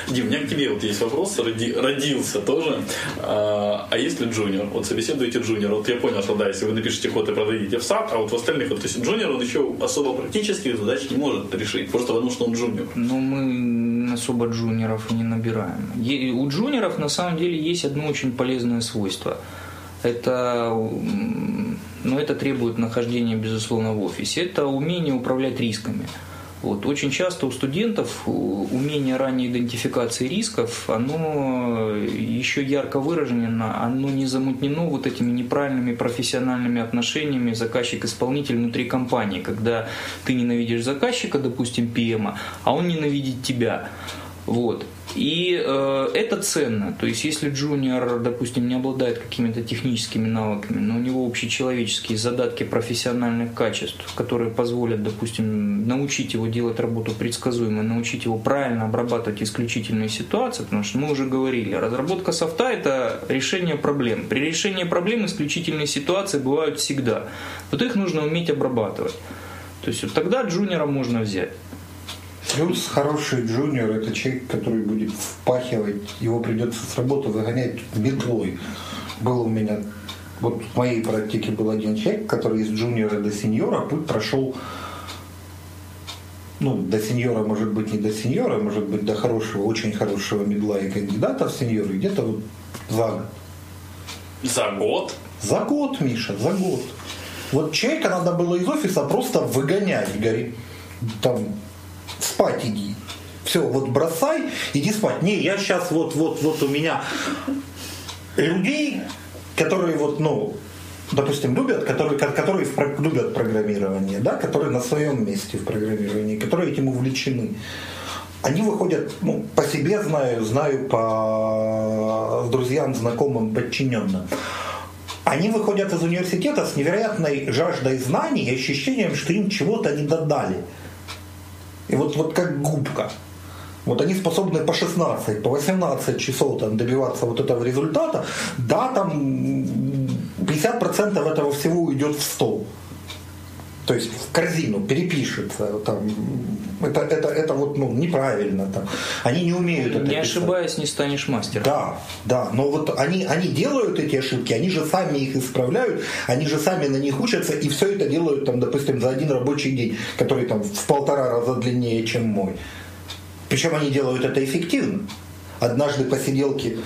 Дим, у меня к тебе вот есть вопрос, роди, родился тоже. А, а если джуниор? Вот собеседуете джуниор, вот я понял, что да, если вы напишете код и продадите в сад, а вот в остальных, вот, то есть джуниор, он еще особо практических задач не может решить, просто потому что он джуниор. Ну, мы особо джуниоров не набираем. У джуниоров на самом деле есть одно очень полезное свойство. Это, ну, это требует нахождения, безусловно, в офисе. Это умение управлять рисками. Вот. Очень часто у студентов умение ранней идентификации рисков, оно еще ярко выражено, оно не замутнено вот этими неправильными профессиональными отношениями заказчик-исполнитель внутри компании, когда ты ненавидишь заказчика, допустим, ПМа, а он ненавидит тебя. Вот. И э, это ценно. То есть, если джуниор, допустим, не обладает какими-то техническими навыками, но у него общечеловеческие задатки профессиональных качеств, которые позволят, допустим, научить его делать работу предсказуемо, научить его правильно обрабатывать исключительные ситуации, потому что мы уже говорили, разработка софта – это решение проблем. При решении проблем исключительные ситуации бывают всегда. Вот их нужно уметь обрабатывать. То есть, вот тогда джуниора можно взять. Плюс хороший джуниор это человек, который будет впахивать, его придется с работы выгонять метлой. Был у меня, вот в моей практике был один человек, который из джуниора до сеньора путь прошел ну, до сеньора, может быть, не до сеньора, может быть, до хорошего, очень хорошего медла и кандидата в сеньоры где-то вот за год. За год? За год, Миша, за год. Вот человека надо было из офиса просто выгонять, говорит, там, спать иди. Все, вот бросай, иди спать. Не, я сейчас вот, вот, вот у меня людей, которые вот, ну, допустим, любят, которые, которые любят программирование, да, которые на своем месте в программировании, которые этим увлечены. Они выходят, ну, по себе знаю, знаю по друзьям, знакомым, подчиненным. Они выходят из университета с невероятной жаждой знаний и ощущением, что им чего-то не додали. И вот, вот как губка. Вот они способны по 16, по 18 часов там, добиваться вот этого результата. Да, там 50% этого всего уйдет в стол. То есть в корзину перепишется. Там, это, это, это вот ну, неправильно. Там. Они не умеют это Не писать. ошибаясь, не станешь мастером. Да, да. Но вот они, они делают эти ошибки, они же сами их исправляют, они же сами на них учатся, и все это делают, там, допустим, за один рабочий день, который там в полтора раза длиннее, чем мой. Причем они делают это эффективно. Однажды посиделки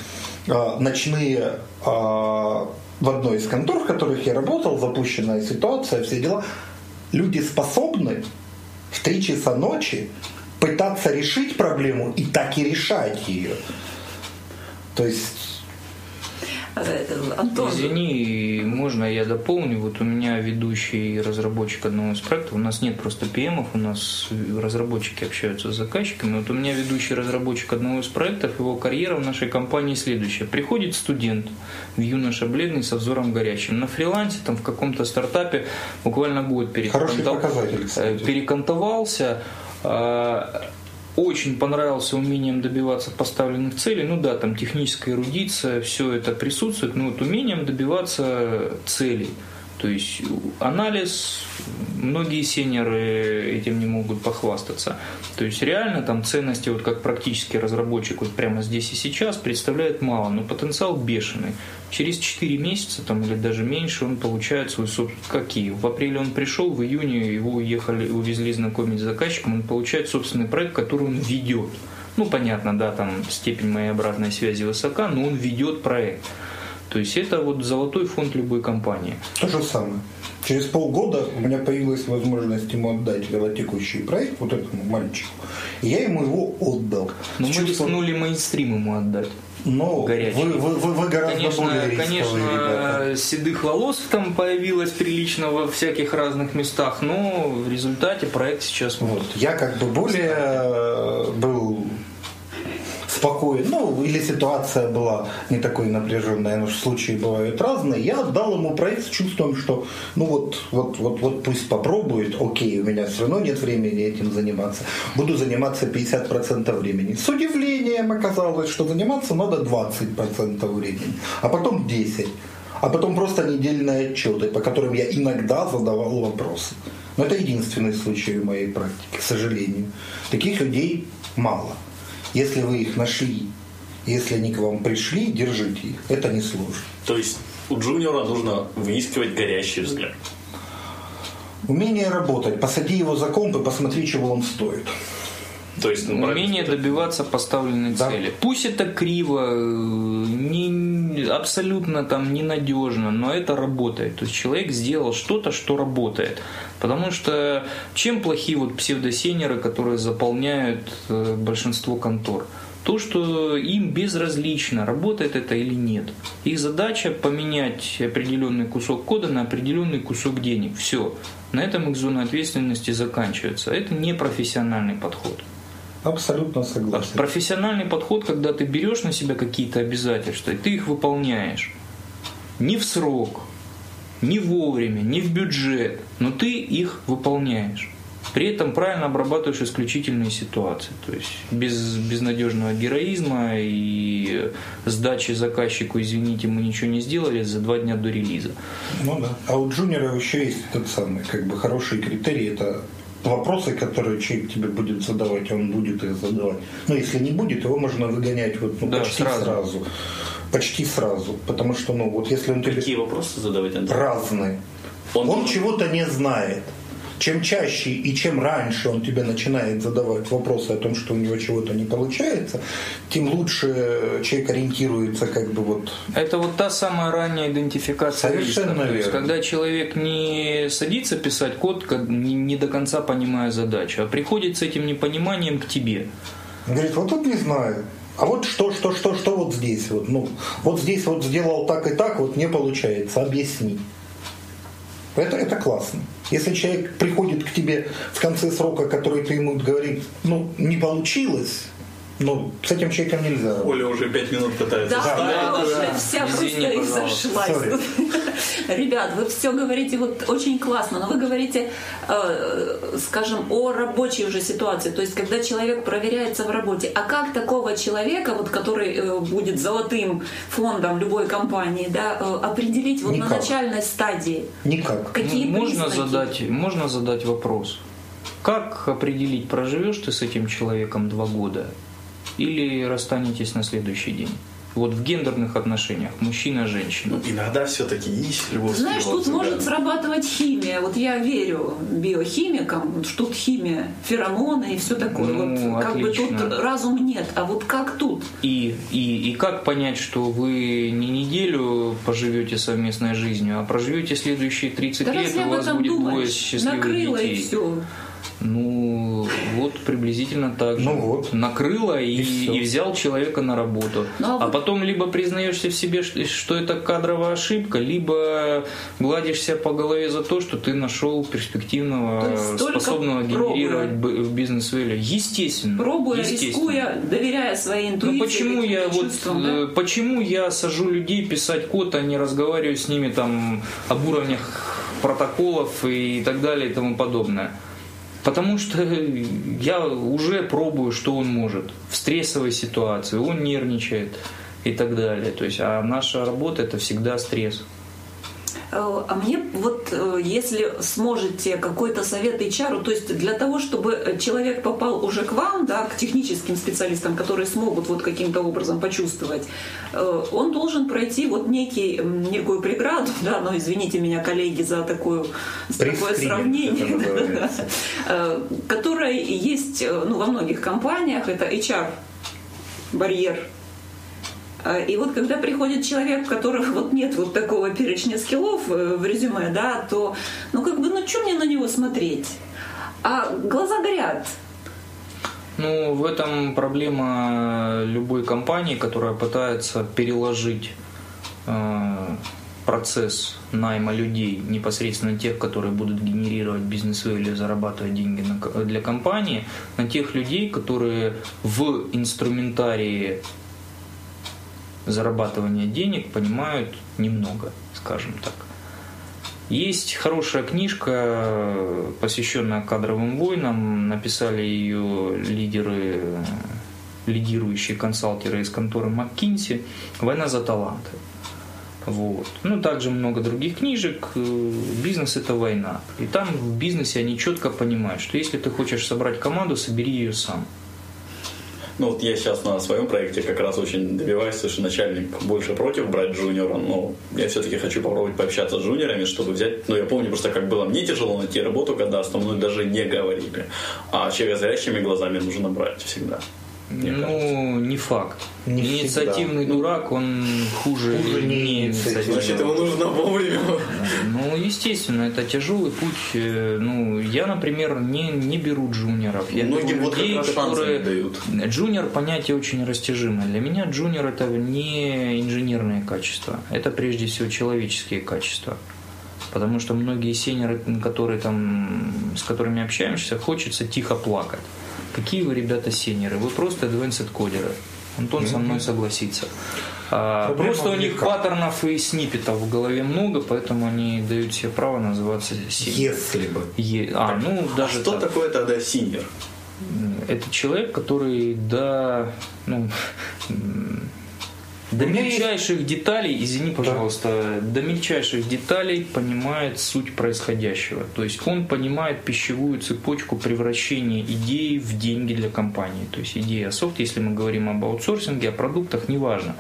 э, ночные э, в одной из контор, в которых я работал, запущенная ситуация, все дела – люди способны в 3 часа ночи пытаться решить проблему и так и решать ее. То есть Антон. Извини, можно я дополню? Вот у меня ведущий разработчик одного из проектов, у нас нет просто ПМов, у нас разработчики общаются с заказчиками. Вот у меня ведущий разработчик одного из проектов, его карьера в нашей компании следующая. Приходит студент в юноша бледный со взором горячим. На фрилансе, там в каком-то стартапе буквально год перекантов... Э, перекантовался, а, очень понравился умением добиваться поставленных целей. Ну да, там техническая эрудиция, все это присутствует, но вот умением добиваться целей. То есть анализ, многие сеньоры этим не могут похвастаться. То есть реально там ценности, вот как практический разработчик вот прямо здесь и сейчас, представляет мало, но потенциал бешеный. Через 4 месяца там, или даже меньше он получает свой собственный... Какие? В апреле он пришел, в июне его уехали, увезли знакомить с заказчиком, он получает собственный проект, который он ведет. Ну, понятно, да, там степень моей обратной связи высока, но он ведет проект. То есть это вот золотой фонд любой компании. То же самое. Через полгода у меня появилась возможность ему отдать велотекущий проект, вот этому мальчику. И я ему его отдал. Но мы рискнули мейнстрим ему отдать. Но горячий. Вы, вы, вы, вы гораздо конечно, более Конечно, ребята. седых волос там появилось прилично во всяких разных местах, но в результате проект сейчас... Вот. Я как бы более э, был спокоен, ну, или ситуация была не такой напряженная, но случаи бывают разные, я отдал ему проект с чувством, что, ну вот, вот, вот, вот пусть попробует, окей, у меня все равно нет времени этим заниматься, буду заниматься 50% времени. С удивлением оказалось, что заниматься надо 20% времени, а потом 10%. А потом просто недельные отчеты, по которым я иногда задавал вопросы. Но это единственный случай в моей практике, к сожалению. Таких людей мало. Если вы их нашли, если они к вам пришли, держите их. Это несложно. То есть у джуниора нужно выискивать горящий взгляд. Умение работать. Посади его за комп и посмотри, чего он стоит. То есть ну, умение добиваться поставленной да. цели. Пусть это криво, не, абсолютно там ненадежно, но это работает. То есть человек сделал что-то, что работает. Потому что чем плохие вот псевдосенеры, которые заполняют э, большинство контор? То, что им безразлично, работает это или нет. Их задача поменять определенный кусок кода на определенный кусок денег. Все. На этом их зона ответственности заканчивается. Это не профессиональный подход. Абсолютно согласен. Профессиональный подход, когда ты берешь на себя какие-то обязательства, и ты их выполняешь. Не в срок, не вовремя, не в бюджет, но ты их выполняешь. При этом правильно обрабатываешь исключительные ситуации. То есть без безнадежного героизма и сдачи заказчику, извините, мы ничего не сделали за два дня до релиза. Ну да. А у джуниора еще есть тот самый, как бы хороший критерий, это вопросы, которые человек тебе будет задавать, он будет их задавать. Но если не будет, его можно выгонять вот, ну, да, почти сразу. сразу. Почти сразу. Потому что, ну, вот если он тебе... Какие вопросы задавать, Андрей? Разные. Он, он чего-то не знает чем чаще и чем раньше он тебе начинает задавать вопросы о том, что у него чего-то не получается, тем лучше человек ориентируется как бы вот... Это вот та самая ранняя идентификация Совершенно риска. То есть, когда человек не садится писать код, не, до конца понимая задачу, а приходит с этим непониманием к тебе. Он говорит, вот тут не знаю. А вот что, что, что, что вот здесь? Вот, ну, вот здесь вот сделал так и так, вот не получается. Объясни. Это, это классно. Если человек приходит к тебе в конце срока, который ты ему говорит, ну, не получилось, ну, с этим человеком нельзя. Оля уже пять минут пытается Да, вставить. я уже вся Извини, просто изошлась. [LAUGHS] Ребят, вы все говорите вот очень классно, но вы говорите, э, скажем, о рабочей уже ситуации, то есть когда человек проверяется в работе. А как такого человека, вот, который э, будет золотым фондом любой компании, да, э, определить вот на начальной стадии? Никак. Какие Ну, можно признаки? задать, можно задать вопрос. Как определить, проживешь ты с этим человеком два года или расстанетесь на следующий день? Вот в гендерных отношениях мужчина-женщина. Ну, иногда все-таки есть любовь. Знаешь, тут может срабатывать химия. Вот я верю биохимикам, что тут химия, феромоны и все такое. Ну, вот как бы отлично. тут разум нет. А вот как тут? И, и, и как понять, что вы не неделю поживете совместной жизнью, а проживете следующие 30 Да лет, и у вас будет двое думаешь? счастливых Накрыло и детей? все. Ну, вот приблизительно так же. Ну вот. Накрыло и, И и взял человека на работу. Ну, а а вот- потом либо признаешься в себе, что это кадровая ошибка, либо гладишься по голове за то, что ты нашел перспективного, способного генерировать б- бизнес value. Естественно. Пробуя, естественно. рискуя, доверяя своей интуиции. Ну почему я вот да? э, почему я сажу людей писать код, а не разговариваю с ними там об уровнях протоколов и так далее и тому подобное? Потому что [LAUGHS] я уже пробую, что он может в стрессовой ситуации, он нервничает и так далее. То есть, а наша работа это всегда стресс. Э, А мне вот, э, если сможете какой-то совет HR, то есть для того, чтобы человек попал уже к вам, да, к техническим специалистам, которые смогут вот каким-то образом почувствовать, э, он должен пройти вот некий, некую преграду, [LAUGHS] да, но извините меня, коллеги, за такую, за такое сравнение, которая есть ну, во многих компаниях, это HR барьер. А, И вот когда приходит человек, у которого вот нет вот такого перечня скиллов э, в резюме, да, то, ну как бы, ну что мне на него смотреть? А глаза горят. Ну, в этом проблема любой компании, которая пытается переложить э, процесс найма людей, непосредственно тех, которые будут генерировать бизнес или зарабатывать деньги на для компании, на тех людей, которые в инструментарии зарабатывания денег понимают немного, скажем так. Есть хорошая книжка, посвященная кадровым войнам. Написали ее лидеры, лидирующие консалтеры из конторы МакКинси. «Война за таланты». Вот. Ну, также много других книжек. Бизнес – это война. И там в бизнесе они четко понимают, что если ты хочешь собрать команду, собери ее сам. Ну вот я сейчас на своем проекте как раз очень добиваюсь, что начальник больше против брать джуниора, но я все-таки хочу попробовать пообщаться с джуниорами, чтобы взять, ну я помню просто как было мне тяжело найти работу, когда со мной даже не говорили, а человека с горящими глазами нужно брать всегда. Мне ну, кажется. не факт. Не Инициативный всегда. дурак, он хуже, Хуже не инициативный. Значит, ему нужно вовремя. Ну, естественно, это тяжелый путь. Э, Ну, я, например, не, не беру джуниоров. Я Многим беру вот людей, которые... дают. Джуниор понятие очень растяжимое. Для меня джуниор это не инженерные качества, это прежде всего человеческие качества. Потому что многие сеньоры, которые там, с которыми общаемся, хочется тихо плакать. Какие вы, ребята, сеньоры? Вы просто advanced кодеры. Антон со мной согласится. А, Проблема просто у них велика. паттернов и сниппетов в голове много, поэтому они дают себе право называться сеньором. Если бы. Е- А, ну А даже что так. такое тогда синьор? Это человек, который до, ну, [LAUGHS] до мельчайших деталей, извини, пожалуйста, до мельчайших деталей понимает суть происходящего. То есть он понимает пищевую цепочку превращения идеи в деньги для компании. То есть идея софт, если мы говорим об аутсорсинге, о продуктах, неважно.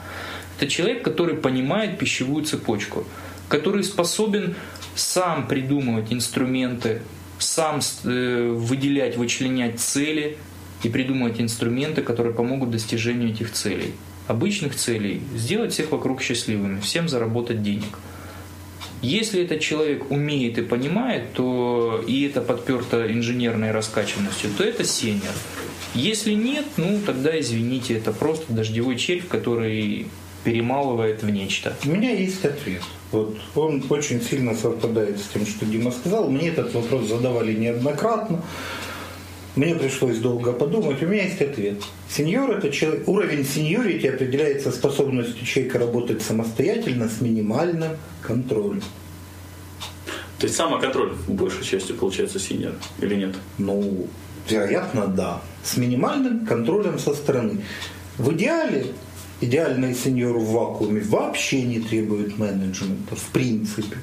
Это человек, который понимает пищевую цепочку, который способен сам придумывать инструменты, сам э, выделять, вычленять цели и придумывать инструменты, которые помогут достижению этих целей. Обычных целей – сделать всех вокруг счастливыми, всем заработать денег. Если этот человек умеет и понимает, то и это подперто инженерной раскачанностью, то это сеньор. Если нет, ну тогда извините, это просто дождевой червь, который перемалывает в нечто. У меня есть ответ. Вот он очень сильно совпадает с тем, что Дима сказал. Мне этот вопрос задавали неоднократно. Мне пришлось долго подумать. У меня есть ответ. Senior это человек, уровень seniority определяется способностью человека работать самостоятельно с минимальным контролем. То есть самоконтроль в большей части получается senior или нет? Ну, вероятно, да. С минимальным контролем со стороны. В идеале идеальный senior в вакууме вообще не требует менеджмента, в принципе.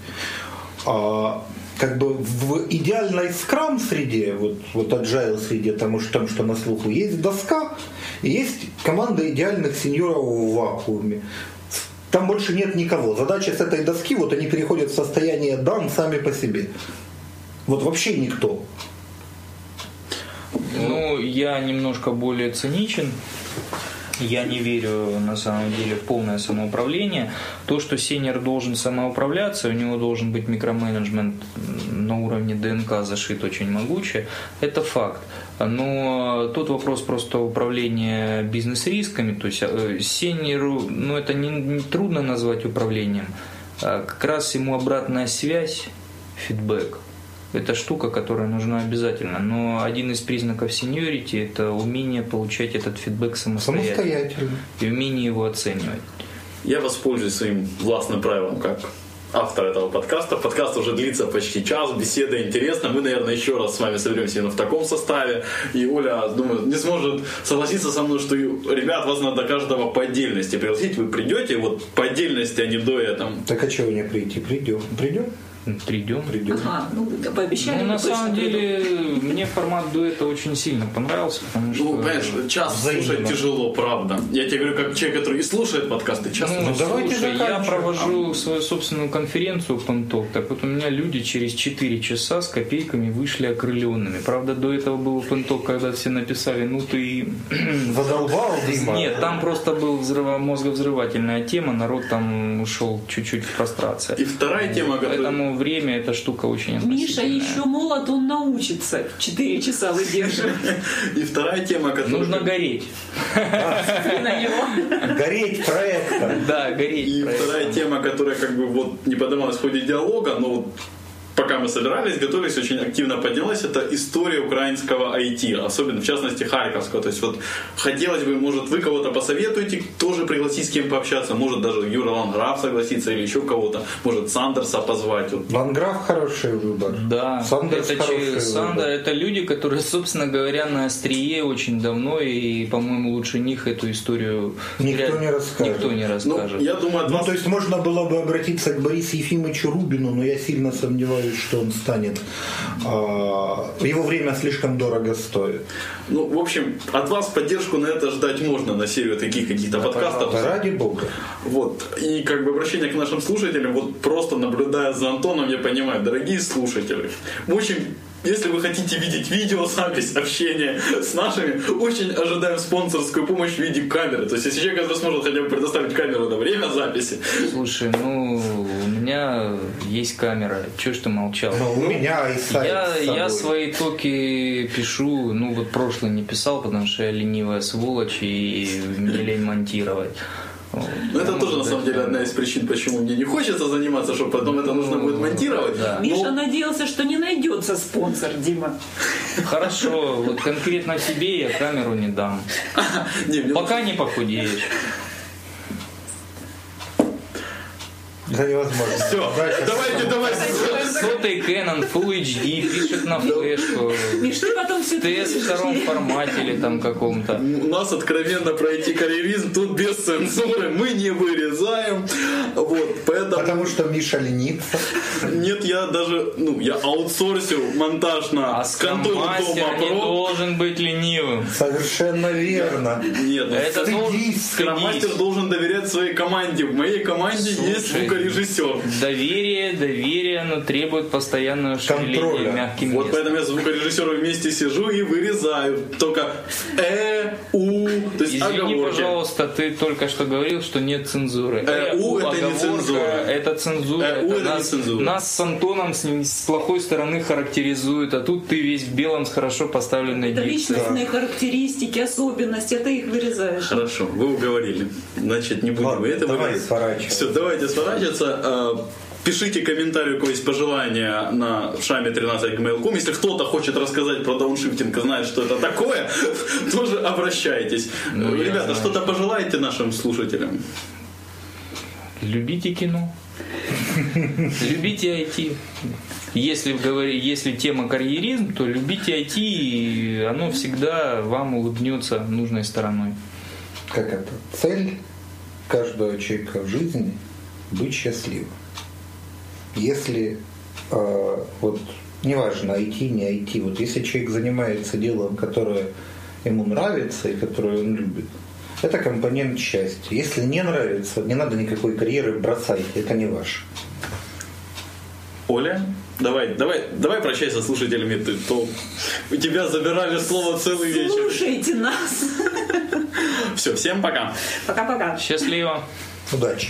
А как бы в идеальной скрам среде, вот, вот agile среде, тому что, там, что на слуху, есть доска, и есть команда идеальных сеньоров в вакууме. Там больше нет никого. Задача с этой доски, вот они переходят в состояние дан сами по себе. Вот вообще никто. Ну, я немножко более циничен. Я не верю на самом деле в полное самоуправление. То, что сеньор должен самоуправляться, у него должен быть микроменеджмент на уровне ДНК зашит очень могуче, это факт. Но тут вопрос просто управления бизнес-рисками. То есть э, сеньору, ну это не, не трудно назвать управлением. А как раз ему обратная связь, фидбэк, это штука, которая нужна обязательно. Но один из признаков сеньорити – это умение получать этот фидбэк самостоятельно. Самостоятельно. И умение его оценивать. Я воспользуюсь своим властным правилом, как автор этого подкаста. Подкаст уже длится почти час, беседа интересна. Мы, наверное, еще раз с вами соберемся именно в таком составе. И Оля, думаю, не сможет согласиться со мной, что ребят, вас надо каждого по отдельности пригласить. Вы придете вот по отдельности, а не до этого. Так а чего не прийти? Придем. Придем? Придем. Придем. Ага, ну пообещали. Ну, на самом деле, мне формат дуэта очень сильно понравился, потому что... Ну, понимаешь, час Взаимно. слушать тяжело, правда. Я тебе говорю, как человек, который и слушает подкасты, час Ну, давайте слушай, я провожу свою собственную конференцию Панток, так вот у меня люди через 4 часа с копейками вышли окрыленными. Правда, до этого был Панток, когда все написали, ну ты... Задолбал, [CLEARS THROAT] Дима. Нет, там просто был взрыво, мозговзрывательная тема, народ там ушел чуть-чуть в прострация. И вторая тема, которая... Поэтому время эта штука очень Миша еще молод, он научится 4 часа выдерживать. И вторая тема, которая... Нужно гореть. на него. Гореть проектом. Да, гореть. И вторая тема, которая как бы вот не подавалась в ходе диалога, но вот пока мы собирались, готовились, очень активно поднялась, это история украинского IT, особенно в частности Харьковского. То есть вот хотелось бы, может, вы кого-то посоветуете, тоже пригласить с кем пообщаться, может даже Юра Ланграф согласиться или еще кого-то, может Сандерса позвать. Вот. Ланграф хороший выбор. Да, Сандерс это, хороший че- Сандер, выбор. это люди, которые, собственно говоря, на острие очень давно, и, по-моему, лучше них эту историю Никто вряд- не расскажет. Никто не Ну, расскажет. я думаю, от Ну, вас... то есть можно было бы обратиться к Борису Ефимовичу Рубину, но я сильно сомневаюсь, что он станет. а, Его время слишком дорого стоит. Ну, в общем, от вас поддержку на это ждать можно, на серию таких каких-то подкастов. Да ради бога. Вот. И как бы обращение к нашим слушателям, вот просто наблюдая за Антоном, я понимаю, дорогие слушатели, в общем, если вы хотите видеть видеозапись общения с нашими, очень ожидаем спонсорскую помощь в виде камеры. То есть, если человек, который сможет хотя бы предоставить камеру на время записи, Слушай, ну, у меня есть камера, чего ж ты молчал? Но у меня и сайт Я, я свои токи пишу, ну вот прошлый не писал, потому что я ленивая сволочь и мне лень монтировать. Ну, это Ну, тоже, на самом деле, одна из причин, почему мне не хочется заниматься, что потом это нужно будет монтировать. Да. Но- Миша надеялся, что не найдется спонсор, Дима. Хорошо, вот конкретно тебе я камеру не дам. [LAUGHS] Пока не похудеешь. Да невозможно. Все, давайте, давайте. Сотый Canon Full HD пишет на флешку. Миш, ты потом все ТС в втором формате или там каком-то. У нас откровенно пройти карьеризм, тут без цензуры, мы не вырезаем. Вот, поэтому... Потому что Миша ленится. Нет, я даже, ну, я аутсорсил монтаж на А контору Дома не Про. должен быть ленивым. Совершенно верно. Нет, ну, Это должен Стыдись, Скроммастер стыдись. должен доверять своей команде. В моей команде есть Слушай, звукорежиссер. Доверие, доверие, но требует постоянного шевеления мягким Вот местом. поэтому я с звукорежиссером вместе сижу и вырезаю. Только э, у, то есть Извини, оговорки. пожалуйста, ты только что говорил, что нет цензуры. Э, у это не цензура. Это цензура. Э, у это не нас, цензура. нас с Антоном с, ним с плохой стороны характеризуют, а тут ты весь в белом с хорошо поставленной Это дикцией. личностные характеристики, особенности, это их вырезаешь. Хорошо, вы уговорили. Значит, не будем Ладно, мы это давай сворачивай. Все, давайте сворачивать. Закончится. Э, Пишите комментарий, у кого есть пожелания на шаме 13 gmail.com. Если кто-то хочет рассказать про дауншифтинг и знает, что это такое, [LAUGHS] тоже обращайтесь. Ну, Ребята, что-то пожелаете нашим слушателям? Любите кино. [LAUGHS] Любите IT. Если, говори- если тема карьеризм, то любите IT, и оно всегда вам улыбнется нужной стороной. Как это? Цель каждого человека в жизни быть счастливым. Если э, вот неважно, IT, не IT, вот если человек занимается делом, которое ему нравится и которое он любит, это компонент счастья. Если не нравится, не надо никакой карьеры, бросайте, это не ваше. Оля, давай, давай, давай прощайся с слушателями. Ты, то у тебя забирали слово целый вечер. Слушайте нас. Все, всем пока. Пока-пока. Счастливо! Удачи!